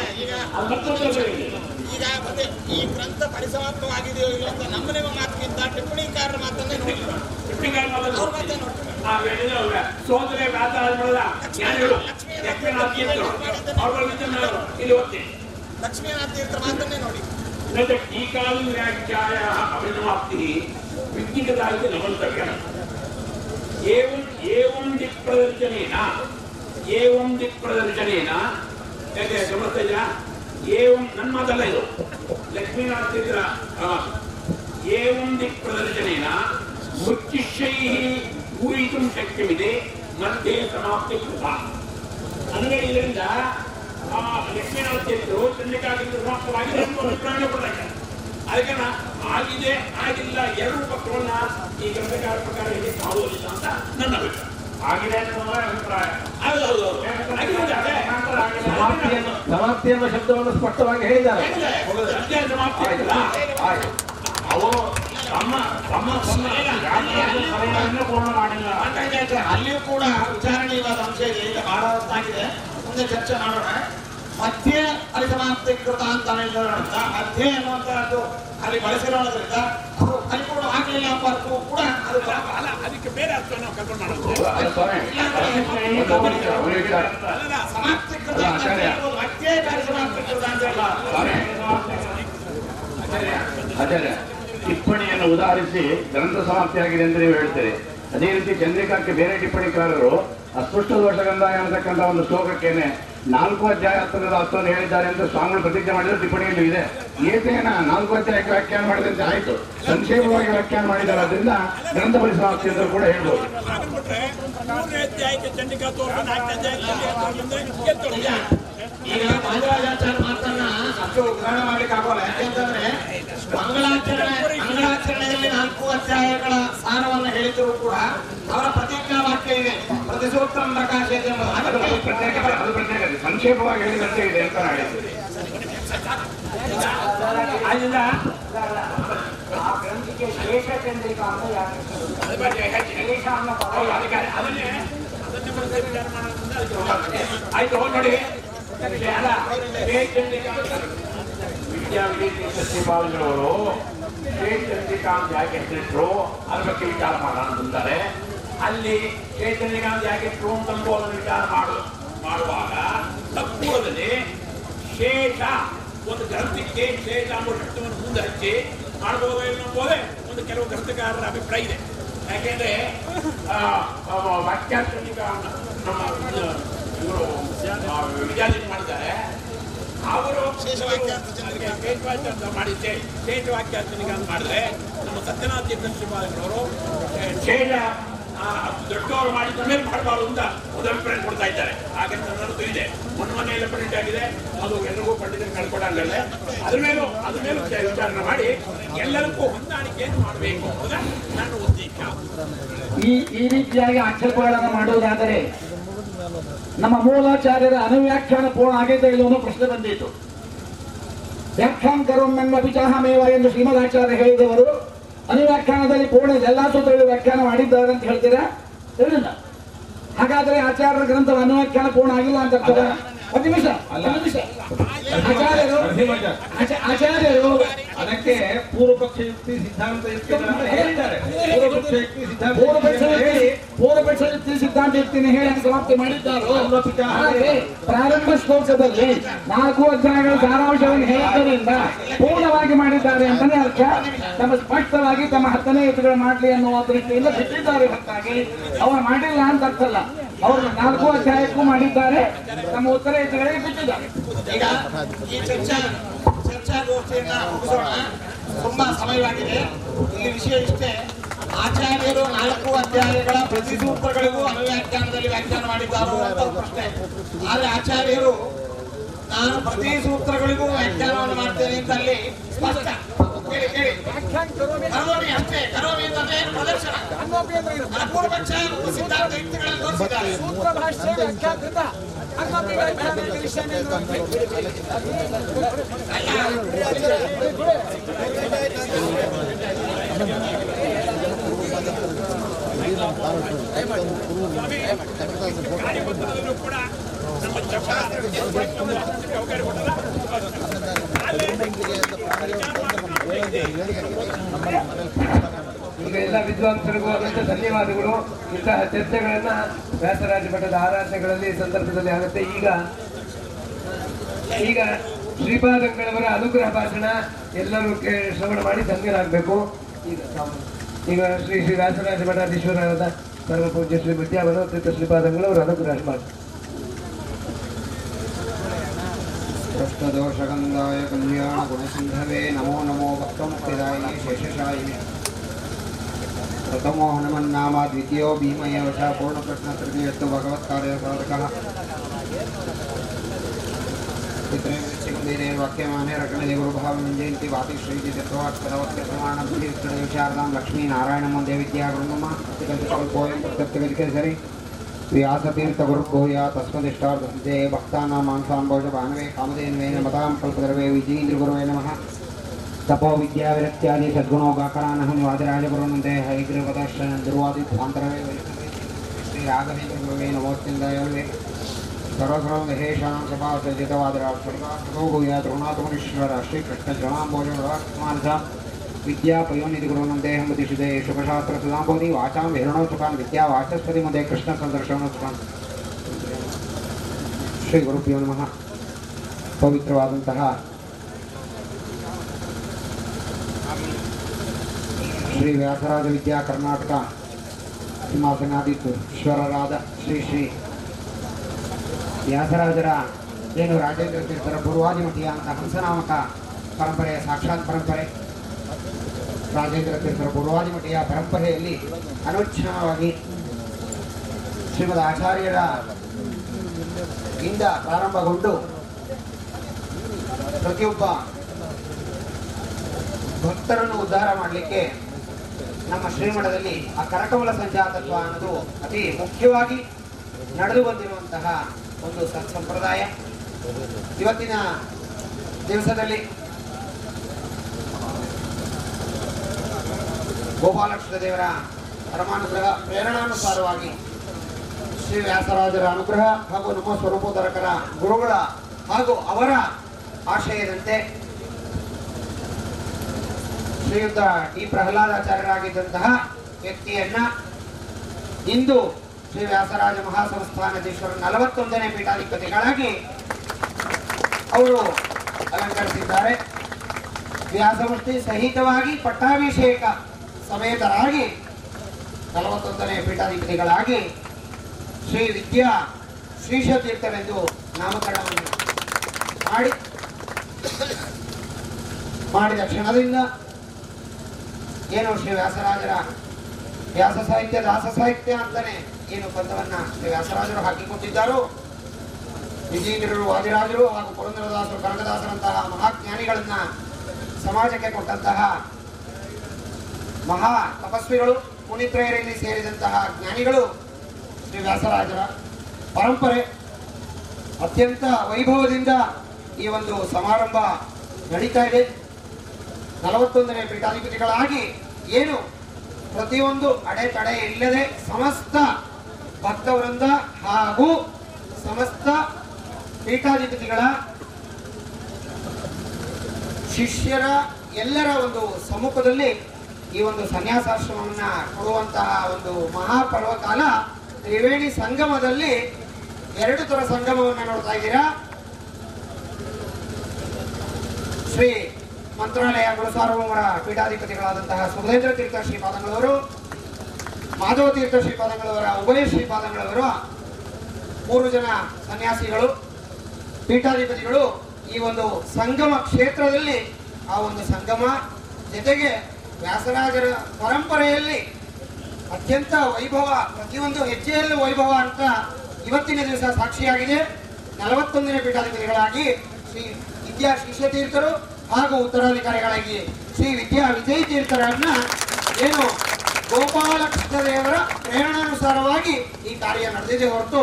ಅದು ಮತ್ತೊಂದು ಹೇಳಿದ್ದೆ. ಈಗ ಮತ್ತೆ ಈ ಗ್ರಂಥ ಪರಿಸಮಾಪ್ತವಾಗಿದೆಯೋ ಇಲ್ಲ ಅಂತ ನಮ್ಮ ನಿಮ್ಮ ಟಿಪ್ಪಣಿಕಾರರ ಮಾತನ್ನ ಟಿಪ್ಪಣಿಕಾರ ಸೋದರಿ ವ್ಯಾಸ ಆದ್ಮೇಲೆ ಜ್ಞಾನಿಗಳು ಲಕ್ಷ್ಮೀನಾಥ ತೀರ್ಥರು ಅವ್ರ ನಾನು. ಇಲ್ಲಿ ಓದ್ತೀನಿ ಲಕ್ಷ್ಮೀನಾಥ ನೋಡಿ. ವ್ಯಾಖ್ಯಾಯ ಏವಂ ಏವಂ ದಿಕ್ಪ್ರದರ್ಶನೇನ ಏವಂ ದಿಕ್ಪ್ರದರ್ಶನೇನ ಯಾಕೆ ಗಮನಿಸ್ತಾ ಏವಂ ನನ್ನ ಮಾತಲ್ಲ ಇದು. ಲಕ್ಷ್ಮೀನಾರಾಯಣ ತೀರ್ಥ ಏವಂ ದಿಕ್ಪ್ರದರ್ಶನೇನ ಮೃತ್ಯುಶೈ ಪೂರೈಸು ಶಕ್ಯವಿದೆ ಮಧ್ಯೆ ಸಮಾಪ್ತಿ ಕೃತ ಅಂದರೆ ಇದರಿಂದ, ಆ, ಲಕ್ಷ್ಮೀನಾರಾಯಣ ತೀರ್ಥರು ಚಂದ್ರಿಕಾಗಿಂದ ಸಮಾಪ್ತವಾಗಿ ಅಭಿಪ್ರಾಯ ಕೊಡ್ತಾರೆ ಅದಕ್ಕೆ ಆಗಿದೆ ಆಗಿಲ್ಲ ಎರಡು ಪಕ್ಷವನ್ನ ಈ ಗ್ರಂಥಕಾರ ಪ್ರಕಾರ ಹೇಳಲಿಕ್ಕೆ ಕಾಣುವುದಿಲ್ಲ ಅಂತ ನನ್ನ ಅಭಿಪ್ರಾಯ. ಆಗಿದೆ ಅಭಿಪ್ರಾಯ. ಆಗಿದೆ, ಆಗಿದೆ. ಸಮಾಪ್ತಿ ಎನ್ನುವ ಶಬ್ದವನ್ನು ಸ್ಪಷ್ಟವಾಗಿ ಹೇಳಿದ್ದಾರೆ. ಸಮಾಪ್ತಿ ಅವರು ತಮ್ಮ ತಮ್ಮ ಪೂರ್ಣ ಮಾಡಿಲ್ಲ ಅಲ್ಲಿಯೂ ಕೂಡ ವಿಚಾರಣೀಯವಾದ ಅಂಶ ಇದೆ. ಈಗ ಮಾಡಿದೆ ಹೊತ್ತಾಗಿದೆ ಮುಂದೆ ಚರ್ಚೆ ಮಾಡೋಣ. ಮಧ್ಯೆ ಪರಿಸಮಾಪ್ತೀಕೃತ ಅಂತ ಹೇಳಿದ ಮಧ್ಯೆ ಅನ್ನುವಂತಹದ್ದು ಅಲ್ಲಿ ಬಳಸಿರೋದ್ರಿಂದ ಅದು ಪರಿಪೂರ್ಣ ಆಗಲಿಲ್ಲ ಕೂಡ ಅದು ಅಲ್ಲ ಅದಕ್ಕೆ ಬೇರೆ ಅರ್ಥ ನಾವು ಕರ್ಕೊಂಡು ಮಾಡೋದು. ಮತ್ತೆ. ಅಲ್ಲ, ಸಮಾಪ್ತೀಕೃತ ಆಚಾರ್ಯ. ಟಿಪ್ಪಣಿಯನ್ನು ಉದಾಹರಿಸಿ ಗ್ರಂಥ ಸಮಾಪ್ತಿಯಾಗಿದೆ ಅಂತ ನೀವು ಹೇಳ್ತೀರಿ. ಅದೇ ರೀತಿ ಚಂದ್ರಿಕಾಕ್ಕೆ ಬೇರೆ ಟಿಪ್ಪಣಿಕಾರರು ಅಸ್ಪಷ್ಟ ದೋಷಗಳಿಂದ ಅನ್ನತಕ್ಕಂಥ ಒಂದು ಶ್ಲೋಕಕ್ಕೇನೆ ನಾಲ್ಕು ಅಧ್ಯಾಯ ಹತ್ತಿರದ ಅಷ್ಟೊಂದು ಹೇಳಿದ್ದಾರೆ ಅಂತ ಸ್ವಾಮಿಗಳು ಪ್ರತಿಜ್ಞೆ ಮಾಡಿದ್ರೆ ಟಿಪ್ಪಣಿಯಲ್ಲೂ ಇದೆ. ಏತೇನ ನಾಲ್ಕು ಅಧ್ಯಾಯಕ್ಕೆ ವ್ಯಾಖ್ಯಾನ ಮಾಡಿದಂತೆ ಆಯ್ತು. ಸಂಕ್ಷೇಪವಾಗಿ ವ್ಯಾಖ್ಯಾನ ಮಾಡಿದ್ದಾರೆ. ಅದರಿಂದ ಗ್ರಂಥ ಪರಿಸಮಾಪ್ತಿ ಅಂತ ಕೂಡ ಹೇಳ್ಬೋದು. ಈಗ ಮಹಾರಾಜಾಚಾರ್ಯ ಮಾತನ್ನ ಅಷ್ಟು ಉಗ್ರಾಣ ಮಾಡ್ಲಿಕ್ಕೆ ಆಗೋಲ್ಲ ಯಾಕೆಂತಂದ್ರೆ ಮಂಗಳಾಚರಣೆ ಮಂಗಳಾಚರಣೆಯಲ್ಲಿ ನಾಲ್ಕು ಅಧ್ಯಾಯಗಳ ಸ್ಥಾನವನ್ನು ಹೇಳಿದ್ರು ಕೂಡ ಅವರ ಪ್ರತಿಜ್ಞಾ ವಾಕ್ಯ ಇದೆ ಪ್ರತಿಸೂತ್ರ ಪ್ರಕಾಶ ಸಂಕ್ಷೇಪವಾಗಿ ಹೇಳಿದಂತೆ ಇದೆ ಅಂತ ನಾನು ಹೇಳಿದ್ದೆ ಆದ್ದರಿಂದ ಆ ಗ್ರಂಥಿಗೆ ಶೇಷ ಚಂದ್ರಿಕಾ ಅಂತ ಅನ್ನೋ ಪದ ಯಾಕೆ? ಆಯ್ತು ನೋಡಿ ಅಲ್ಲ ಸಚಿವಾಲಯವರು ಸತ್ಯಭಾವನವರು ಚೇತನಿಕಾಂತ್ ಯಾಕೆ ಹೆಸರಿಟ್ರು ಅದ್ರ ಬಗ್ಗೆ ವಿಚಾರ ಮಾಡೋಣ ಅಂತಾರೆ ಅಲ್ಲಿ ಚೇತನಿಕಾಂತ್ ಯಾಕೆ ಇಟ್ರು ಅಂತ ಅದನ್ನು ವಿಚಾರ ಮಾಡು ಮಾಡುವಾಗ ತಪ್ಪುವುದಲ್ಲಿ ಶೇಷ ಒಂದು ಗ್ರಂಥಕ್ಕೆ ಶೇಷ ಎಂಬ ಶಬ್ದವನ್ನು ಮುಂದೆ ಹಚ್ಚಿ ಮಾಡಬಹುದೇ ಎಂಬುದೇ ಒಂದು ಕೆಲವು ಗ್ರಂಥಕಾರರ ಅಭಿಪ್ರಾಯ ಇದೆ ಯಾಕೆಂದ್ರೆ ವಾಕ್ಯಾರ್ಥನಿಕ ನಮ್ಮ ವಿದ್ಯಾರ್ಥಿ ಮಾಡಿದ್ದಾರೆ ಅವರು ಅಂತ ಮಾಡಿದ್ದೆ ವಾಕ್ಯ ಅಂತ ಮಾಡಿದ್ರೆ ನಮ್ಮ ಸತ್ಯನಾಥ ತೀರ್ಥಶ್ರೀಪಾದಗಳವರು ಶೇಷ ದೊಡ್ಡವರು ಮಾಡಿದ ಮೇಲೆ ಅಂತ ಒಂದು ಅಭಿಪ್ರಾಯ ಕೊಡ್ತಾ ಇದ್ದಾರೆ ಹಾಗೆ ನನ್ನದು ಇದೆ ಮೊನ್ನೆ ಮನೆಯಲ್ಲ ಪ್ರಿಂಟ್ ಆಗಿದೆ ಅದು ಎಲ್ರಿಗೂ ಪಂಡಿತರಿಗೆ ಕಳ್ಕೊಡಂಗಲ್ಲ ಅದ್ರ ಮೇಲೂ ಅದ್ರ ಮೇಲೂ ವಿಚಾರ- ವಿಚಾರಣೆ ಮಾಡಿ ಎಲ್ಲರಿಗೂ ಹೊಂದಾಣಿಕೆಯನ್ನು ಮಾಡಬೇಕು ಅನ್ನೋದ ನನ್ನ ಉದ್ದೇಶ ಈ ಈ ರೀತಿಯಾಗಿ ಆಕ್ಷೇಪಗಳನ್ನು ಮಾಡುವುದಾದರೆ ನಮ್ಮ ಮೂಲಾಚಾರ್ಯರ ಅನುವ್ಯಾಖ್ಯಾನ ಪೂರ್ಣ ಆಗಿದೆ ಇಲ್ಲ ಅನ್ನೋ ಪ್ರಶ್ನೆ ಬಂದಿತ್ತು. ವ್ಯಾಖ್ಯಾನ ಕರೋಮೆನ್ಮ ವಿಚಾಹಮೇವ ಎಂದು ಶ್ರೀಮದಾಚಾರ್ಯ ಹೇಳಿದವರು ಅನುವ್ಯಾಖ್ಯಾನದಲ್ಲಿ ಪೂರ್ಣ ಎಲ್ಲಾ ಸೂತ್ರಗಳು ವ್ಯಾಖ್ಯಾನ ಮಾಡಿದ್ದಾರೆ ಅಂತ ಹೇಳ್ತೀರಾ? ಹೇಳಿಲ್ಲ. ಹಾಗಾದ್ರೆ ಆಚಾರ್ಯರ ಗ್ರಂಥ ಅನುವ್ಯಾಖ್ಯಾನ ಪೂರ್ಣ ಆಗಿಲ್ಲ ಅಂತ? ಒಂದು ನಿಮಿಷ ನಿಮಿಷ. ಆಚಾರ್ಯರು ಆಚಾ- ಆಚಾರ್ಯರು ಅದಕ್ಕೆ ಪೂರ್ವಪಕ್ಷ ಯುಕ್ತಿ ಸಿದ್ಧಾಂತ ಹೇಳಿದ್ದಾರೆ ಪೂರ್ವಪಕ್ಷ ಯುಕ್ತಿ ಸಿದ್ಧಾಂತ ಪೂರ್ವಪಕ್ಷ ಹೇಳಿ. ಪೂರ್ವಪಕ್ಷ ಯುಕ್ತಿ ಸಿದ್ಧಾಂತ ಯುಕ್ತಿನ ಹೇಳಿ ಸಮಾಪ್ತಿ ಮಾಡಿದ್ದಾರೋ? ಪ್ರಾರಂಭ ಶ್ಲೋಕದಲ್ಲಿ ನಾಲ್ಕು ಅಧ್ಯಾಯಗಳ ಸಾರಾಂಶವನ್ನು ಹೇಳುವುದರಿಂದ ಪೂರ್ಣವಾಗಿ ಮಾಡಿದ್ದಾರೆ ಅಂತಾನೆ ಅರ್ಥ. ತಮ್ಮ ಸ್ಪಷ್ಟವಾಗಿ ತಮ್ಮ ಹತ್ತನೇ ಯುದ್ಧಗಳು ಮಾಡಲಿ ಅನ್ನುವ ದೃಷ್ಟಿಯಿಂದ ಬಿಟ್ಟಿದ್ದಾರೆ ಹೊರತಾಗಿ. ಅವರು ಮಾಡಿಲ್ಲ ಅಂತ ಅರ್ಥಲ್ಲ. ಅವರು ನಾಲ್ಕು ಅಧ್ಯಾಯಕ್ಕೂ ಮಾಡಿದ್ದಾರೆ. ನಮ್ಮ ಉತ್ತರ ಎದುರುಗಡೆ ಬಿಟ್ಟಿದ್ದಾರೆ ಈಗ ಈ ಚರ್ಚಾ ಮುಗಿಸೋಣ. ತುಂಬಾ ಸಮಯವಾಗಿದೆ. ಇಲ್ಲಿ ವಿಷಯ ಇಷ್ಟೇ. ಆಚಾರ್ಯರು ನಾಲ್ಕು ಅಧ್ಯಾಯಗಳ ಪ್ರತಿ ಸೂತ್ರಗಳಿಗೂ ಅನುವ್ಯಾಖ್ಯಾನದಲ್ಲಿ ವ್ಯಾಖ್ಯಾನ ಮಾಡಿದ್ದಾರೆ ಅಂತ ಪ್ರಶ್ನೆ. ಆದ್ರೆ ಆಚಾರ್ಯರು ನಾನು ಪ್ರತಿ ಸೂತ್ರಗಳಿಗೂ ವ್ಯಾಖ್ಯಾನವನ್ನು ಮಾಡ್ತೇನೆ ಅಂತ ಸ್ಪಷ್ಟ. ಕೇಳಿ ಕೇಳಿ ಕರೋಮಿ ಅಷ್ಟೇ ಕರೋಮಿ ಅಂತಂದ್ರೆ ಏನು ಪ್ರದರ್ಶನ ಆ ಪೂರ್ವಪಕ್ಷ ಸಿದ್ಧಾಂತ ಯುಕ್ತಿಗಳನ್ನು ತೋರಿಸಿದ್ದಾರೆ ಈಗ ಎಲ್ಲ ವಿದ್ವಾಂಸರಿಗೂ ಅನಂತ ಧನ್ಯವಾದಗಳು. ಇಂತಹ ಚರ್ಚೆಗಳನ್ನ ವ್ಯಾಸರಾಜ ಮಠದ ಆರಾಧನೆಗಳಲ್ಲಿ ಸಂದರ್ಭದಲ್ಲಿ ಆಗುತ್ತೆ. ಈಗ ಈಗ ಶ್ರೀಪಾದಂಗಳವರ ಅನುಗ್ರಹ ಭಾಷಣ ಎಲ್ಲರೂ ಶ್ರವಣ ಮಾಡಿ ಧನ್ಯರಾಗಬೇಕು. ಈಗ ಈಗ ಶ್ರೀ ಶ್ರೀ ವ್ಯಾಸರಾಜ ಮಠಾಧೀಶ್ವರರಾದ ಸರ್ವಪೂಜ್ಯ ಶ್ರೀ ವಿದ್ಯಾವನೋತ್ರಿತ ಶ್ರೀಪಾದಂಗಳವರು ಅನುಗ್ರಹ ಮಾಡಿ. समस्तदोषगन्धाय कल्याणगुणसिन्धवे नमो नमो भक्तमुक्तिदायिने शेषशायिने। प्रथमो हनुमन्नाम, द्वितीयो भीमयव च पूर्णप्रश्नतृतीयस्तु भगवत्कार्यसाधकः वाक्यमाने रटणे गुरुभावं जयन्ति वातिश्रीजितत्वात्पदवत्यप्रमाणं विशारदां लक्ष्मीनारायणमो देविद्यागुरुमः सरि व्यासतीर्थगुरुभूया तस्मदिष्टार्थसिद्धे भक्तानां मांसाम्भोषभानवे कामधेन्वे नमतां कल्पदर्वे विजयीन्द्रगुरवे नमः। तपो विद्याविरक्त्यादि सद्गुणो गाकरानहं वादिराजगुरुनन्दे हरिगृहपदश्चन्दुर्वादिध्वान्तरवे श्रीराघवेन्द्रगुरवे नमोऽत्यन्दायवे सर्वसर्वं देहेषां सभा सजितवादिरा सर्वा भूया तृणातमुनीश्वर ವಿದ್ಯಾ ಪಯೋನಿಧಿ ಗುರುನಂದೇಹಂ ಬುದ್ಧಿಷಿದೆ ಶುಭಶಾಸ್ತ್ರ ಸುಧಾಂಬೋಧಿ ವಾಚಾಂ ಹಿರಣೋ ಸುಖಾನ್ ವಿದ್ಯಾ ವಾಚಸ್ಪತಿ ಮಧ್ಯೆ ಕೃಷ್ಣ ಸಂದರ್ಶನ ಸುಖಾನ್ ಶ್ರೀ ಗುರುಭ್ಯೋ ನಮಃ ಪವಿತ್ರವಾದಂತಹ ಶ್ರೀ ವ್ಯಾಸರಾಜ ವಿದ್ಯಾ ಕರ್ನಾಟಕ ಸಿಂಹಾಸನಾಧೀಶ್ವರರಾದ ಶ್ರೀ ಶ್ರೀ ವ್ಯಾಸರಾಜರ ಏನು ರಾಜೇಂದ್ರ ತೀರ್ಥರ ಪೂರ್ವಾದಿಮಠೀಯ ಅಂತ ಹಂಸನಾಮಕ ಪರಂಪರೆಯ ಸಾಕ್ಷಾತ್ ಪರಂಪರೆ ರಾಜೇಂದ್ರ ತೀರ್ಥರ ಪೂರ್ವಾದಿಮಠಿಯ ಪರಂಪರೆಯಲ್ಲಿ ಅನುಚ್ಛಿನ್ನವಾಗಿ ಶ್ರೀಮದ್ ಆಚಾರ್ಯರ ಇಂದ ಪ್ರಾರಂಭಗೊಂಡು ಪ್ರತಿಯೊಬ್ಬ ಭಕ್ತರನ್ನು ಉದ್ಧಾರ ಮಾಡಲಿಕ್ಕೆ ನಮ್ಮ ಶ್ರೀಮಠದಲ್ಲಿ ಆ ಕರಕಮಲ ಸಂಜಾತತ್ವ ಅನ್ನೋದು ಅತಿ ಮುಖ್ಯವಾಗಿ ನಡೆದು ಬಂದಿರುವಂತಹ ಒಂದು ಸತ್ಸಂಪ್ರದಾಯ. ಇವತ್ತಿನ ದಿವಸದಲ್ಲಿ ಗೋಪಾಲಕೃಷ್ಣ ದೇವರ ಪರಮಾನುಗ್ರಹ ಪ್ರೇರಣಾನುಸಾರವಾಗಿ ಶ್ರೀ ವ್ಯಾಸರಾಜರ ಅನುಗ್ರಹ ಹಾಗೂ ನಮ್ಮ ಸ್ವರೂಪೋದರಕರ ಗುರುಗಳ ಹಾಗೂ ಅವರ ಆಶಯದಂತೆ ಶ್ರೀಯುತ ಟಿ ಪ್ರಹ್ಲಾದಾಚಾರ್ಯರಾಗಿದ್ದಂತಹ ವ್ಯಕ್ತಿಯನ್ನ ಇಂದು ಶ್ರೀ ವ್ಯಾಸರಾಜ ಮಹಾಸಂಸ್ಥಾನಾಧೀಶ್ವರ ನಲವತ್ತೊಂದನೇ ಪೀಠಾಧಿಪತಿಗಳಾಗಿ ಅವರು ಅಲಂಕರಿಸಿದ್ದಾರೆ. ವ್ಯಾಸಮೂರ್ತಿ ಸಹಿತವಾಗಿ ಪಟ್ಟಾಭಿಷೇಕ ಸಮೇತರಾಗಿ ನಲವತ್ತೊಂದನೇ ಪೀಠಾಧಿಪತಿಗಳಾಗಿ ಶ್ರೀ ವಿದ್ಯಾ ಶ್ರೀಶತೀರ್ಥರೆಂದು ನಾಮಕರಣವನ್ನು ಮಾಡಿ ಮಾಡಿದ ಕ್ಷಣದಿಂದ ಏನು ಶ್ರೀ ವ್ಯಾಸರಾಜರ ವ್ಯಾಸ ಸಾಹಿತ್ಯ, ದಾಸ ಸಾಹಿತ್ಯ ಅಂತಲೇ ಏನು ಪದವನ್ನು ಶ್ರೀ ವ್ಯಾಸರಾಜರು ಹಾಕಿಕೊಟ್ಟಿದ್ದಾರೋ? ವಿಜೇಂದ್ರರು ವಾದಿರಾಜರು ಹಾಗೂ ಪುರಂದರದಾಸರು, ಕನಕದಾಸರಂತಹ ಮಹಾಜ್ಞಾನಿಗಳನ್ನ ಸಮಾಜಕ್ಕೆ ಕೊಟ್ಟಂತಹ ಮಹಾ ತಪಸ್ವಿಗಳು ಪುಣಿತ್ರಯರಲ್ಲಿ ಸೇರಿದಂತಹ ಜ್ಞಾನಿಗಳು ಶ್ರೀ ವ್ಯಾಸರಾಜರ ಪರಂಪರೆ. ಅತ್ಯಂತ ವೈಭವದಿಂದ ಈ ಒಂದು ಸಮಾರಂಭ ನಡೀತಾ ಇದೆ. ನಲವತ್ತೊಂದನೇ ಪೀಠಾಧಿಪತಿಗಳಾಗಿ ಏನು ಪ್ರತಿಯೊಂದು ಅಡೆತಡೆ ಇಲ್ಲದೆ ಸಮಸ್ತ ಭಕ್ತವೃಂದ ಹಾಗೂ ಸಮಸ್ತ ಪೀಠಾಧಿಪತಿಗಳ ಶಿಷ್ಯರ ಎಲ್ಲರ ಒಂದು ಸಮ್ಮುಖದಲ್ಲಿ ಈ ಒಂದು ಸನ್ಯಾಸಾಶ್ರಮವನ್ನ ಕೊಡುವಂತಹ ಒಂದು ಮಹಾಪರ್ವಕಾಲ ತ್ರಿವೇಣಿ ಸಂಗಮದಲ್ಲಿ ಎರಡು ತರ ಸಂಗಮವನ್ನ ನೋಡ್ತಾ ಇದ್ದೀರಾ? ಶ್ರೀ ಮಂತ್ರಾಲಯ ಗುರುಸಾರ್ವಭೌಮರ ಪೀಠಾಧಿಪತಿಗಳಾದಂತಹ ಸುಧೇಂದ್ರ ತೀರ್ಥ ಶ್ರೀಪಾದಂಗಳವರು, ಮಾಧವ ತೀರ್ಥ ಶ್ರೀಪಾದಂಗಳವರ, ಉಭಯ ಶ್ರೀಪಾದಂಗಳವರು ಮೂರು ಜನ ಸನ್ಯಾಸಿಗಳು, ಪೀಠಾಧಿಪತಿಗಳು ಈ ಒಂದು ಸಂಗಮ ಕ್ಷೇತ್ರದಲ್ಲಿ ಆ ಒಂದು ಸಂಗಮ ಜೊತೆಗೆ ವ್ಯಾಸರಾಜರ ಪರಂಪರೆಯಲ್ಲಿ ಅತ್ಯಂತ ವೈಭವ, ಪ್ರತಿಯೊಂದು ಹೆಜ್ಜೆಯಲ್ಲೂ ವೈಭವ ಅಂತ ಇವತ್ತಿನ ದಿವಸ ಸಾಕ್ಷಿಯಾಗಿದೆ. ನಲವತ್ತೊಂದನೇ ಪೀಠಾಧಿಪತಿಗಳಾಗಿ ಶ್ರೀ ವಿದ್ಯಾ ಶಿಷ್ಯತೀರ್ಥರು ಹಾಗೂ ಉತ್ತರಾಧಿಕಾರಿಗಳಾಗಿ ಶ್ರೀ ವಿದ್ಯಾ ವಿಜಯ ತೀರ್ಥರನ್ನ ಏನು ಗೋಪಾಲಕೃಷ್ಣ ದೇವರ ಪ್ರೇರಣಾನುಸಾರವಾಗಿ ಈ ಕಾರ್ಯ ನಡೆದಿದೆ ಹೊರತು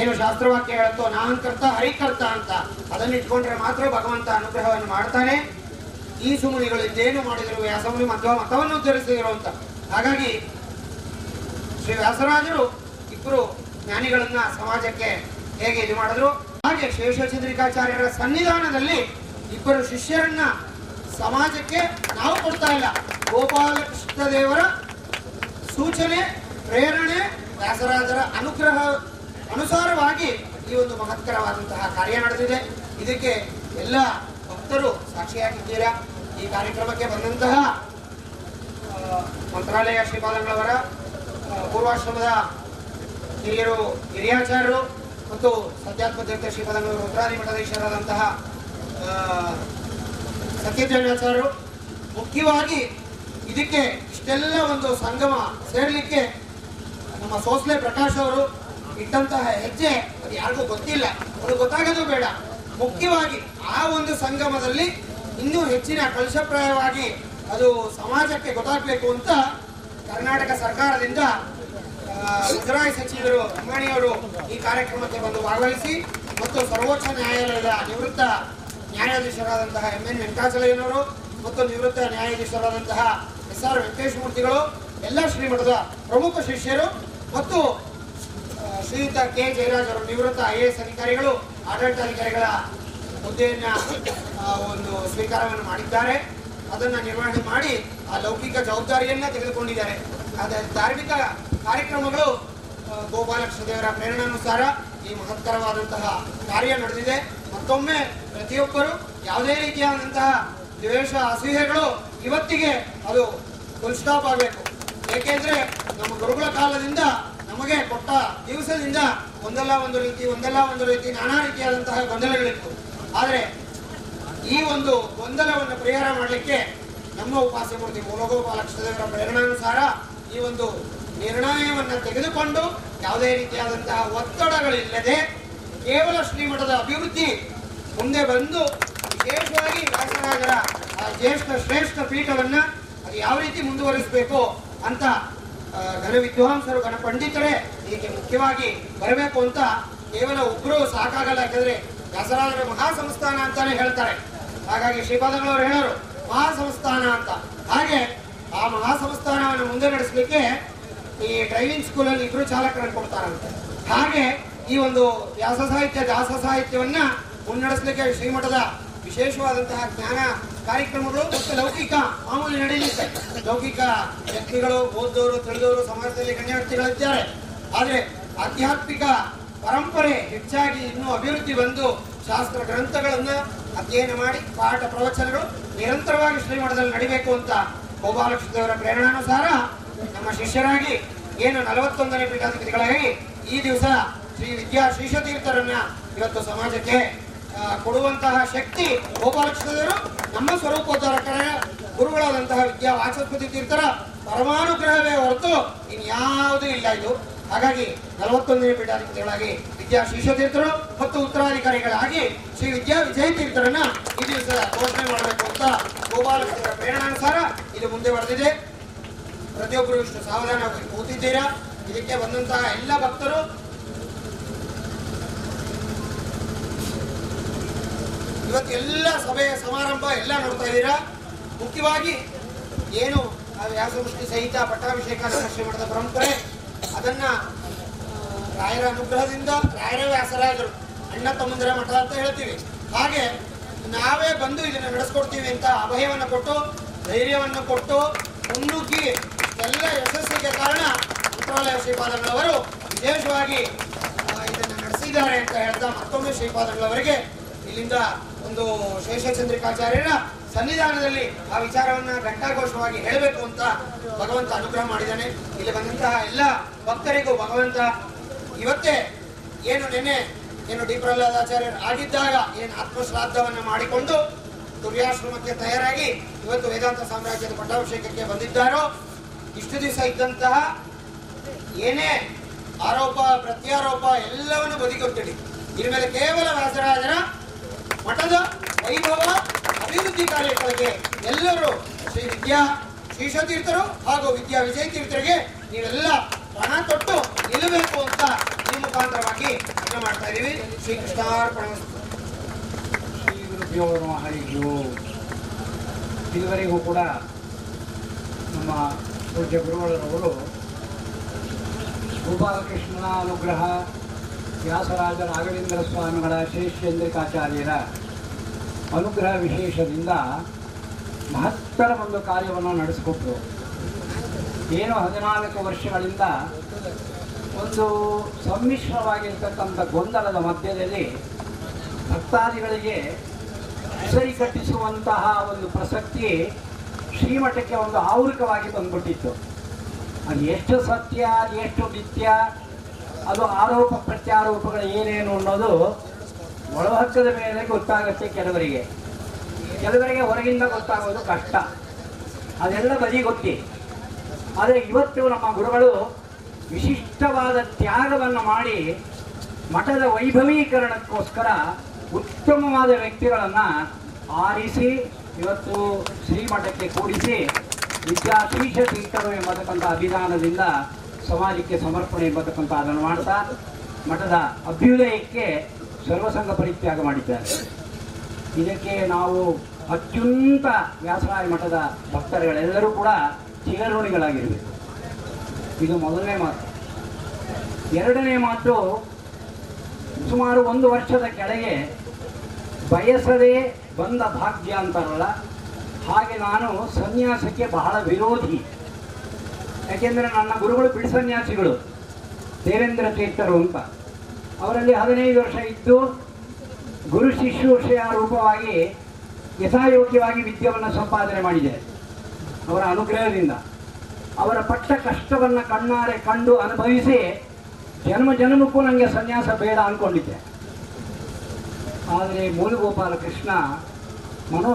ಏನು ಶಾಸ್ತ್ರವಾಕ್ಯ ಹೇಳುತ್ತೋ ನಾನ್ ಕರ್ತ ಹರಿಕರ್ತ ಅಂತ ಅದನ್ನು ಇಟ್ಕೊಂಡ್ರೆ ಮಾತ್ರ ಭಗವಂತ ಅನುಗ್ರಹವನ್ನು ಮಾಡ್ತಾನೆ. ಈ ಸುಮುನಿಗಳು ಜೇನು ಮಾಡಿದರು? ವ್ಯಾಸಮುನಿ ಮಧ್ವ ಮತವನ್ನು ಉಚ್ಚರಿಸಿದರು ಅಂತ. ಹಾಗಾಗಿ ಶ್ರೀ ವ್ಯಾಸರಾಜರು ಇಬ್ಬರು ಜ್ಞಾನಿಗಳನ್ನ ಸಮಾಜಕ್ಕೆ ಹೇಗೆ ಇದು ಮಾಡಿದ್ರು? ಹಾಗೆ ಶೇಷಚಂದ್ರಿಕಾಚಾರ್ಯರ ಸನ್ನಿಧಾನದಲ್ಲಿ ಇಬ್ಬರು ಶಿಷ್ಯರನ್ನ ಸಮಾಜಕ್ಕೆ ನಾವು ಕೊಡ್ತಾ ಇಲ್ಲ. ಗೋಪಾಲಕೃಷ್ಣ ದೇವರ ಸೂಚನೆ, ಪ್ರೇರಣೆ, ವ್ಯಾಸರಾಜರ ಅನುಗ್ರಹ ಅನುಸಾರವಾಗಿ ಈ ಒಂದು ಮಹತ್ತರವಾದಂತಹ ಕಾರ್ಯ ನಡೆದಿದೆ. ಇದಕ್ಕೆ ಎಲ್ಲ ಭಕ್ತರು ಸಾಕ್ಷಿಯಾಗಿದ್ದೀರಾ? ಈ ಕಾರ್ಯಕ್ರಮಕ್ಕೆ ಬಂದಂತಹ ಮಂತ್ರಾಲಯ ಶ್ರೀಪಾದಂಗಳವರ ಪೂರ್ವಾಶ್ರಮದ ಹಿರಿಯರು, ಹಿರಿಯಾಚಾರ್ಯರು ಮತ್ತು ಸತ್ಯಾತ್ಮತೀರ್ಥ ಶ್ರೀಪಾದಂಗಳವರು ಉತ್ತರಾದಿ ಮಠಾಧೀಶರಾದಂತಹ ಸತ್ಯಜನಾಚಾರ್ಯರು, ಮುಖ್ಯವಾಗಿ ಇದಕ್ಕೆ ಇಷ್ಟೆಲ್ಲ ಒಂದು ಸಂಗಮ ಸೇರಲಿಕ್ಕೆ ನಮ್ಮ ಸೋಸ್ಲೆ ಪ್ರಕಾಶ್ ಅವರು ಇಟ್ಟಂತಹ ಹೆಜ್ಜೆ ಅದು ಯಾರಿಗೂ ಗೊತ್ತಿಲ್ಲ. ಅದು ಗೊತ್ತಾಗೋದು ಬೇಡ. ಮುಖ್ಯವಾಗಿ ಆ ಒಂದು ಸಂಗಮದಲ್ಲಿ ಇನ್ನೂ ಹೆಚ್ಚಿನ ಕಲುಷಪ್ರಾಯವಾಗಿ ಅದು ಸಮಾಜಕ್ಕೆ ಗೊತ್ತಾಗಬೇಕು ಅಂತ ಕರ್ನಾಟಕ ಸರ್ಕಾರದಿಂದ ಮುಜರಾಯಿ ಸಚಿವರು ಅಂಬಾಣಿಯವರು ಈ ಕಾರ್ಯಕ್ರಮಕ್ಕೆ ಬಂದು ಭಾಗವಹಿಸಿ ಮತ್ತು ಸರ್ವೋಚ್ಚ ನ್ಯಾಯಾಲಯದ ನಿವೃತ್ತ ನ್ಯಾಯಾಧೀಶರಾದಂತಹ ಎಂ ಎನ್ ವೆಂಕಟಾಚಲಯ್ಯನವರು ಮತ್ತು ನಿವೃತ್ತ ನ್ಯಾಯಾಧೀಶರಾದಂತಹ ಎಸ್ ಆರ್ ವೆಂಕಟೇಶ್ ಮೂರ್ತಿಗಳು ಎಲ್ಲ ಶ್ರೀಮಠದ ಪ್ರಮುಖ ಶಿಷ್ಯರು ಮತ್ತು ಶ್ರೀಯುತ ಕೆ. ಜಯರಾಜ್ ಅವರು ನಿವೃತ್ತ ಐ ಎಸ್ ಅಧಿಕಾರಿಗಳು, ಆಡಳಿತಾಧಿಕಾರಿಗಳ ಹುದ್ದೆಯನ್ನ ಒಂದು ಸ್ವೀಕಾರವನ್ನು ಮಾಡಿದ್ದಾರೆ. ಅದನ್ನ ನಿರ್ವಹಣೆ ಮಾಡಿ ಆ ಲೌಕಿಕ ಜವಾಬ್ದಾರಿಯನ್ನ ತೆಗೆದುಕೊಂಡಿದ್ದಾರೆ. ಅದರ ಧಾರ್ಮಿಕ ಕಾರ್ಯಕ್ರಮಗಳು ಗೋಪಾಲಕೃಷ್ಣ ದೇವರ ಪ್ರೇರಣಾನುಸಾರ ಈ ಮಹತ್ತರವಾದಂತಹ ಕಾರ್ಯ ನಡೆದಿದೆ. ಮತ್ತೊಮ್ಮೆ ಪ್ರತಿಯೊಬ್ಬರು ಯಾವುದೇ ರೀತಿಯಾದಂತಹ ದ್ವೇಷ ಅಸೂಹೆಗಳು ಇವತ್ತಿಗೆ ಅದು ಫುಲ್ ಸ್ಟಾಪ್ ಆಗಬೇಕು. ಏಕೆಂದ್ರೆ ನಮ್ಮ ಗುರುಗಳ ಕಾಲದಿಂದ ನಮಗೆ ಕೊಟ್ಟ ದಿವಸದಿಂದ ಒಂದಲ್ಲ ಒಂದು ರೀತಿ, ಒಂದಲ್ಲ ಒಂದು ರೀತಿ ನಾನಾ ರೀತಿಯಾದಂತಹ ಗೊಂದಲಗಳಿತ್ತು. ಆದರೆ ಈ ಒಂದು ಗೊಂದಲವನ್ನು ಪರಿಹಾರ ಮಾಡಲಿಕ್ಕೆ ನಮ್ಮ ಉಪಾಸ್ಯ ಮೂರ್ತಿ ಮೂಲಗೋಪಾಲಕೃಷ್ಣದೇವರ ಪ್ರೇರಣಾನುಸಾರ ಈ ಒಂದು ನಿರ್ಣಯವನ್ನು ತೆಗೆದುಕೊಂಡು ಯಾವುದೇ ರೀತಿಯಾದಂತಹ ಒತ್ತಡಗಳಿಲ್ಲದೆ ಕೇವಲ ಶ್ರೀಮಠದ ಅಭಿವೃದ್ಧಿ ಮುಂದೆ ಬಂದು ವಿಶೇಷವಾಗಿ ಆ ಜ್ಯೇಷ್ಠ ಶ್ರೇಷ್ಠ ಪೀಠವನ್ನು ಅದು ಯಾವ ರೀತಿ ಮುಂದುವರಿಸಬೇಕು ಅಂತ ಘನ ವಿದ್ವಾಂಸರು ಘನ ಪಂಡಿತರೇ ಇದಕ್ಕೆ ಮುಖ್ಯವಾಗಿ ಬರಬೇಕು ಅಂತ ಕೇವಲ ಒಬ್ರು ಸಾಕಾಗಲ್ಲ, ಯಾಕಂದ್ರೆ ದಸರಾದ್ರ ಮಹಾ ಸಂಸ್ಥಾನ ಅಂತಾನೆ ಹೇಳ್ತಾರೆ. ಹಾಗಾಗಿ ಶ್ರೀಪಾದಗಳವರು ಹೇಳೋರು ಮಹಾ ಸಂಸ್ಥಾನ ಅಂತ. ಹಾಗೆ ಆ ಮಹಾ ಸಂಸ್ಥಾನವನ್ನು ಮುಂದೆ ನಡೆಸಲಿಕ್ಕೆ ಈ ಡ್ರೈವಿಂಗ್ ಸ್ಕೂಲಲ್ಲಿ ಇಬ್ರು ಚಾಲಕರನ್ನು ಕೊಡ್ತಾರಂತೆ. ಹಾಗೆ ಈ ಒಂದು ವ್ಯಾಸ ಸಾಹಿತ್ಯ, ದಾಸ ಸಾಹಿತ್ಯವನ್ನ ಮುನ್ನಡೆಸಲಿಕ್ಕೆ ಶ್ರೀಮಠದ ವಿಶೇಷವಾದಂತಹ ಜ್ಞಾನ ಕಾರ್ಯಕ್ರಮಗಳು ಮತ್ತು ಲೌಕಿಕ ಮಾಮೂಲಿ ನಡೆಯಲಿದೆ. ಲೌಕಿಕ ವ್ಯಕ್ತಿಗಳು ಓದೋರು ತಿಳಿದವರು ಸಮಾಜದಲ್ಲಿ ಗಣ್ಯ ಆದರೆ ಆಧ್ಯಾತ್ಮಿಕ ಪರಂಪರೆ ಹೆಚ್ಚಾಗಿ ಇನ್ನೂ ಅಭಿವೃದ್ಧಿ ಬಂದು ಶಾಸ್ತ್ರ ಗ್ರಂಥಗಳನ್ನು ಅಧ್ಯಯನ ಮಾಡಿ ಪಾಠ ಪ್ರವಚನಗಳು ನಿರಂತರವಾಗಿ ಶ್ರೀಮಠದಲ್ಲಿ ನಡಿಬೇಕು ಅಂತ ಗೋಪಾಲಕೃಷ್ಣದೇವರ ಪ್ರೇರಣಾನುಸಾರ ನಮ್ಮ ಶಿಷ್ಯರಾಗಿ ಏನು ನಲವತ್ತೊಂದನೇ ಪೀಠಾಧಿಪತಿಗಳಾಗಿ ಈ ದಿವಸ ಶ್ರೀ ವಿದ್ಯಾ ಶ್ರೀಶತೀರ್ಥರನ್ನ ಇವತ್ತು ಸಮಾಜಕ್ಕೆ ಕೊಡುವಂತಹ ಶಕ್ತಿ ಗೋಪಾಲಕೃಷ್ಣದೇವರು, ನಮ್ಮ ಸ್ವರೂಪೋದ್ಧಾರಕರ ಗುರುಗಳಾದಂತಹ ವಿದ್ಯಾ ವಾಚಸ್ಪತಿ ತೀರ್ಥರ ಪರಮಾನುಗ್ರಹವೇ ಹೊರತು ಇನ್ಯಾವುದೂ ಇಲ್ಲ ಇದು. ಹಾಗಾಗಿ ನಲವತ್ತೊಂದನೇ ಪೀಠಾಧಿಪತಿಗಳಾಗಿ ವಿದ್ಯಾ ಶ್ರೀಶತೀರ್ಥರು ಮತ್ತು ಉತ್ತರಾಧಿಕಾರಿಗಳಾಗಿ ಶ್ರೀ ವಿದ್ಯಾ ವಿಜಯ ತೀರ್ಥರನ್ನ ಈ ದಿವಸ ಘೋಷಣೆ ಮಾಡಬೇಕು ಅಂತ ಗೋಪಾಲಕೃಷ್ಣರ ಪ್ರೇರಣಾನುಸಾರ ಇದು ಮುಂದೆ ಬರೆದಿದೆ. ಪ್ರತಿಯೊಬ್ಬರು ಇಷ್ಟು ಸಾವಧಾನವಾಗಿ ಕೂತಿದ್ದೀರಾ ಇದಕ್ಕೆ ಬಂದಂತಹ ಎಲ್ಲ ಭಕ್ತರು ಇವತ್ತು ಎಲ್ಲ ಸಭೆಯ ಸಮಾರಂಭ ಎಲ್ಲ ನೋಡ್ತಾ ಇದ್ದೀರಾ? ಮುಖ್ಯವಾಗಿ ಏನು ವ್ಯಾಸವೃಷ್ಟಿ ಸಹಿತ ಪಟ್ಟಾಭಿಷೇಕ ಮಠದ ಪರಂಪರೆ, ಅದನ್ನ ರಾಯರ ಅನುಗ್ರಹದಿಂದ ರಾಯರ ವ್ಯಾಸರಾಜರು ಅಣ್ಣ ತಮ್ಮಂದಿರ ಮಠ ಅಂತ ಹೇಳ್ತೀವಿ. ಹಾಗೆ ನಾವೇ ಬಂದು ಇದನ್ನ ನಡೆಸ್ಕೊಡ್ತೀವಿ ಅಂತ ಅಭಯವನ್ನು ಕೊಟ್ಟು, ಧೈರ್ಯವನ್ನು ಕೊಟ್ಟು ಮುನ್ನುಗ್ಗಿ ಎಲ್ಲ ಯಶಸ್ಸಿಗೆ ಕಾರಣ ಮಂತ್ರಾಲಯ ಶ್ರೀಪಾದಗಳವರು ವಿಶೇಷವಾಗಿ ಇದನ್ನು ನಡೆಸಿದ್ದಾರೆ ಅಂತ ಹೇಳ್ತಾ ಮತ್ತೊಮ್ಮೆ ಶ್ರೀಪಾದಗಳವರಿಗೆ ಇಲ್ಲಿಂದ ಒಂದು ಶೇಷಚಂದ್ರಿಕಾಚಾರ್ಯರ ಸನ್ನಿಧಾನದಲ್ಲಿ ಆ ವಿಚಾರವನ್ನ ಘಂಟಾಘೋಷವಾಗಿ ಹೇಳಬೇಕು ಅಂತ ಭಗವಂತ ಅನುಗ್ರಹ ಮಾಡಿದ್ದಾನೆ. ಇಲ್ಲಿ ಬಂದಂತಹ ಎಲ್ಲ ಭಕ್ತರಿಗೂ ಭಗವಂತ ಇವತ್ತೇ ಏನು ನಿನ್ನೆ ಏನು ಡಿ. ಪ್ರಹ್ಲಾದಾಚಾರ್ಯರು ಆಗಿದ್ದಾಗ ಏನು ಆತ್ಮಶ್ರಾದ್ದವನ್ನು ಮಾಡಿಕೊಂಡು ದುರ್ಯಾಶ್ರಮಕ್ಕೆ ತಯಾರಾಗಿ ಇವತ್ತು ವೇದಾಂತ ಸಾಮ್ರಾಜ್ಯದ ಪಟ್ಟಾಭಿಷೇಕಕ್ಕೆ ಬಂದಿದ್ದಾರೋ, ಇಷ್ಟು ದಿವಸ ಇದ್ದಂತಹ ಏನೇ ಆರೋಪ, ಪ್ರತ್ಯಾರೋಪ ಎಲ್ಲವನ್ನು ಬದಿಗೊತ್ತಿಡಿ. ಇದ್ರ ಮೇಲೆ ಕೇವಲ ವ್ಯಾಸರಾಜರ ಮಠದ ವೈಭವ ಅಭಿವೃದ್ಧಿ ಕಾರ್ಯಗಳಿಗೆ ಎಲ್ಲರೂ ಶ್ರೀ ವಿದ್ಯಾ ಶ್ರೀಶತೀರ್ಥರು ಹಾಗೂ ವಿದ್ಯಾ ವಿಜಯ ತೀರ್ಥರಿಗೆ ನೀವೆಲ್ಲ ಪಣ ಕೊಟ್ಟು ನಿಲ್ಲಬೇಕು ಅಂತ ಈ ಮುಖಾಂತರವಾಗಿ ಅರ್ಥ ಮಾಡ್ತಾ ಇದೀವಿ ಶ್ರೀ ಕೃಷ್ಣಾರ್ಪಣ. ಇದುವರೆಗೂ ಕೂಡ ನಮ್ಮ ಪೂಜ್ಯ ಗುರುಗಳರವರು ಗೋಪಾಲಕೃಷ್ಣನ ಅನುಗ್ರಹ ವ್ಯಾಸರಾಜ ರಾಘವೇಂದ್ರ ಸ್ವಾಮಿಗಳ ಶೇಷೇಂದ್ರಿಕಾಚಾರ್ಯರ ಅನುಗ್ರಹ ವಿಶೇಷದಿಂದ ಮಹತ್ತರ ಒಂದು ಕಾರ್ಯವನ್ನು ನಡೆಸಿಕೊಟ್ರು. ಏನು ಹದಿನಾಲ್ಕು ವರ್ಷಗಳಿಂದ ಒಂದು ಸಮ್ಮಿಶ್ರವಾಗಿರ್ತಕ್ಕಂಥ ಗೊಂದಲದ ಮಧ್ಯದಲ್ಲಿ ಭಕ್ತಾದಿಗಳಿಗೆ ಸರಿ ಕಟ್ಟಿಸುವಂತಹ ಒಂದು ಪ್ರಸಕ್ತಿ ಶ್ರೀಮಠಕ್ಕೆ ಒಂದು ಆವೃಕವಾಗಿ ಬಂದ್ಬಿಟ್ಟಿತ್ತು. ಅದು ಎಷ್ಟು ಸತ್ಯ, ಅದು ಎಷ್ಟು ನಿತ್ಯ ಅದು ಆರೋಪ ಪ್ರತ್ಯಾರೋಪಗಳು ಏನೇನು ಅನ್ನೋದು ಒಳಹಕ್ಕದ ಮೇಲೆ ಗೊತ್ತಾಗುತ್ತೆ ಕೆಲವರಿಗೆ. ಕೆಲವರಿಗೆ ಹೊರಗಿಂದ ಗೊತ್ತಾಗೋದು ಕಷ್ಟ. ಅದೆಲ್ಲ ಬದಿ ಗೊತ್ತಿ. ಆದರೆ ಇವತ್ತು ನಮ್ಮ ಗುರುಗಳು ವಿಶಿಷ್ಟವಾದ ತ್ಯಾಗವನ್ನು ಮಾಡಿ ಮಠದ ವೈಭವೀಕರಣಕ್ಕೋಸ್ಕರ ಉತ್ತಮವಾದ ವ್ಯಕ್ತಿಗಳನ್ನು ಆರಿಸಿ ಇವತ್ತು ಶ್ರೀಮಠಕ್ಕೆ ಕೂಡಿಸಿ ವಿದ್ಯಾ ಶ್ರೀಶ ತೀರ್ಥರು ಎಂಬತಕ್ಕಂಥ ಅಭಿಧಾನದಿಂದ ಸಮಾಜಕ್ಕೆ ಸಮರ್ಪಣೆ ಎಂಬತಕ್ಕಂಥ ಅದನ್ನು ಮಾಡ್ತಾ ಮಠದ ಅಭ್ಯುದಯಕ್ಕೆ ಸರ್ವಸಂಘ ಪರಿತ್ಯಾಗ ಮಾಡಿದ್ದಾರೆ. ಇದಕ್ಕೆ ನಾವು ಅತ್ಯುನ್ನತ ವ್ಯಾಸರಾಯ ಮಠದ ಭಕ್ತರುಗಳೆಲ್ಲರೂ ಕೂಡ ಚಿರಋಣಿಗಳಾಗಿರಬೇಕು ಇದು ಮೊದಲನೇ ಮಾತು. ಎರಡನೇ ಮಾತು, ಸುಮಾರು ಒಂದು ವರ್ಷದ ಕೆಳಗೆ ಬಯಸದೇ ಬಂದ ಭಾಗ್ಯ ಅಂತಾರಲ್ಲ, ಹಾಗೆ ನಾನು ಸನ್ಯಾಸಕ್ಕೆ ಬಹಳ ವಿರೋಧಿ. ಯಾಕೆಂದರೆ ನನ್ನ ಗುರುಗಳು ಬಿಡಿ ಸನ್ಯಾಸಿಗಳು, ದೇವೇಂದ್ರ ತೀರ್ಥರು ಅಂತ. ಅವರಲ್ಲಿ ಹದಿನೈದು ವರ್ಷ ಇದ್ದು ಗುರು ಶಿಶುಷೆಯ ರೂಪವಾಗಿ ಯಥಾಯೋಗ್ಯವಾಗಿ ವಿದ್ಯವನ್ನು ಸಂಪಾದನೆ ಮಾಡಿದೆ ಅವರ ಅನುಗ್ರಹದಿಂದ. ಅವರ ಪಟ್ಟ ಕಷ್ಟವನ್ನು ಕಣ್ಣಾರೆ ಕಂಡು ಅನುಭವಿಸಿ ಜನ್ಮ ಜನ್ಮಕ್ಕೂ ನನಗೆ ಸನ್ಯಾಸ ಬೇಡ ಅಂದ್ಕೊಂಡಿದ್ದೆ ಆದರೆ ಮೂಲಗೋಪಾಲ ಕೃಷ್ಣ ಮನೋ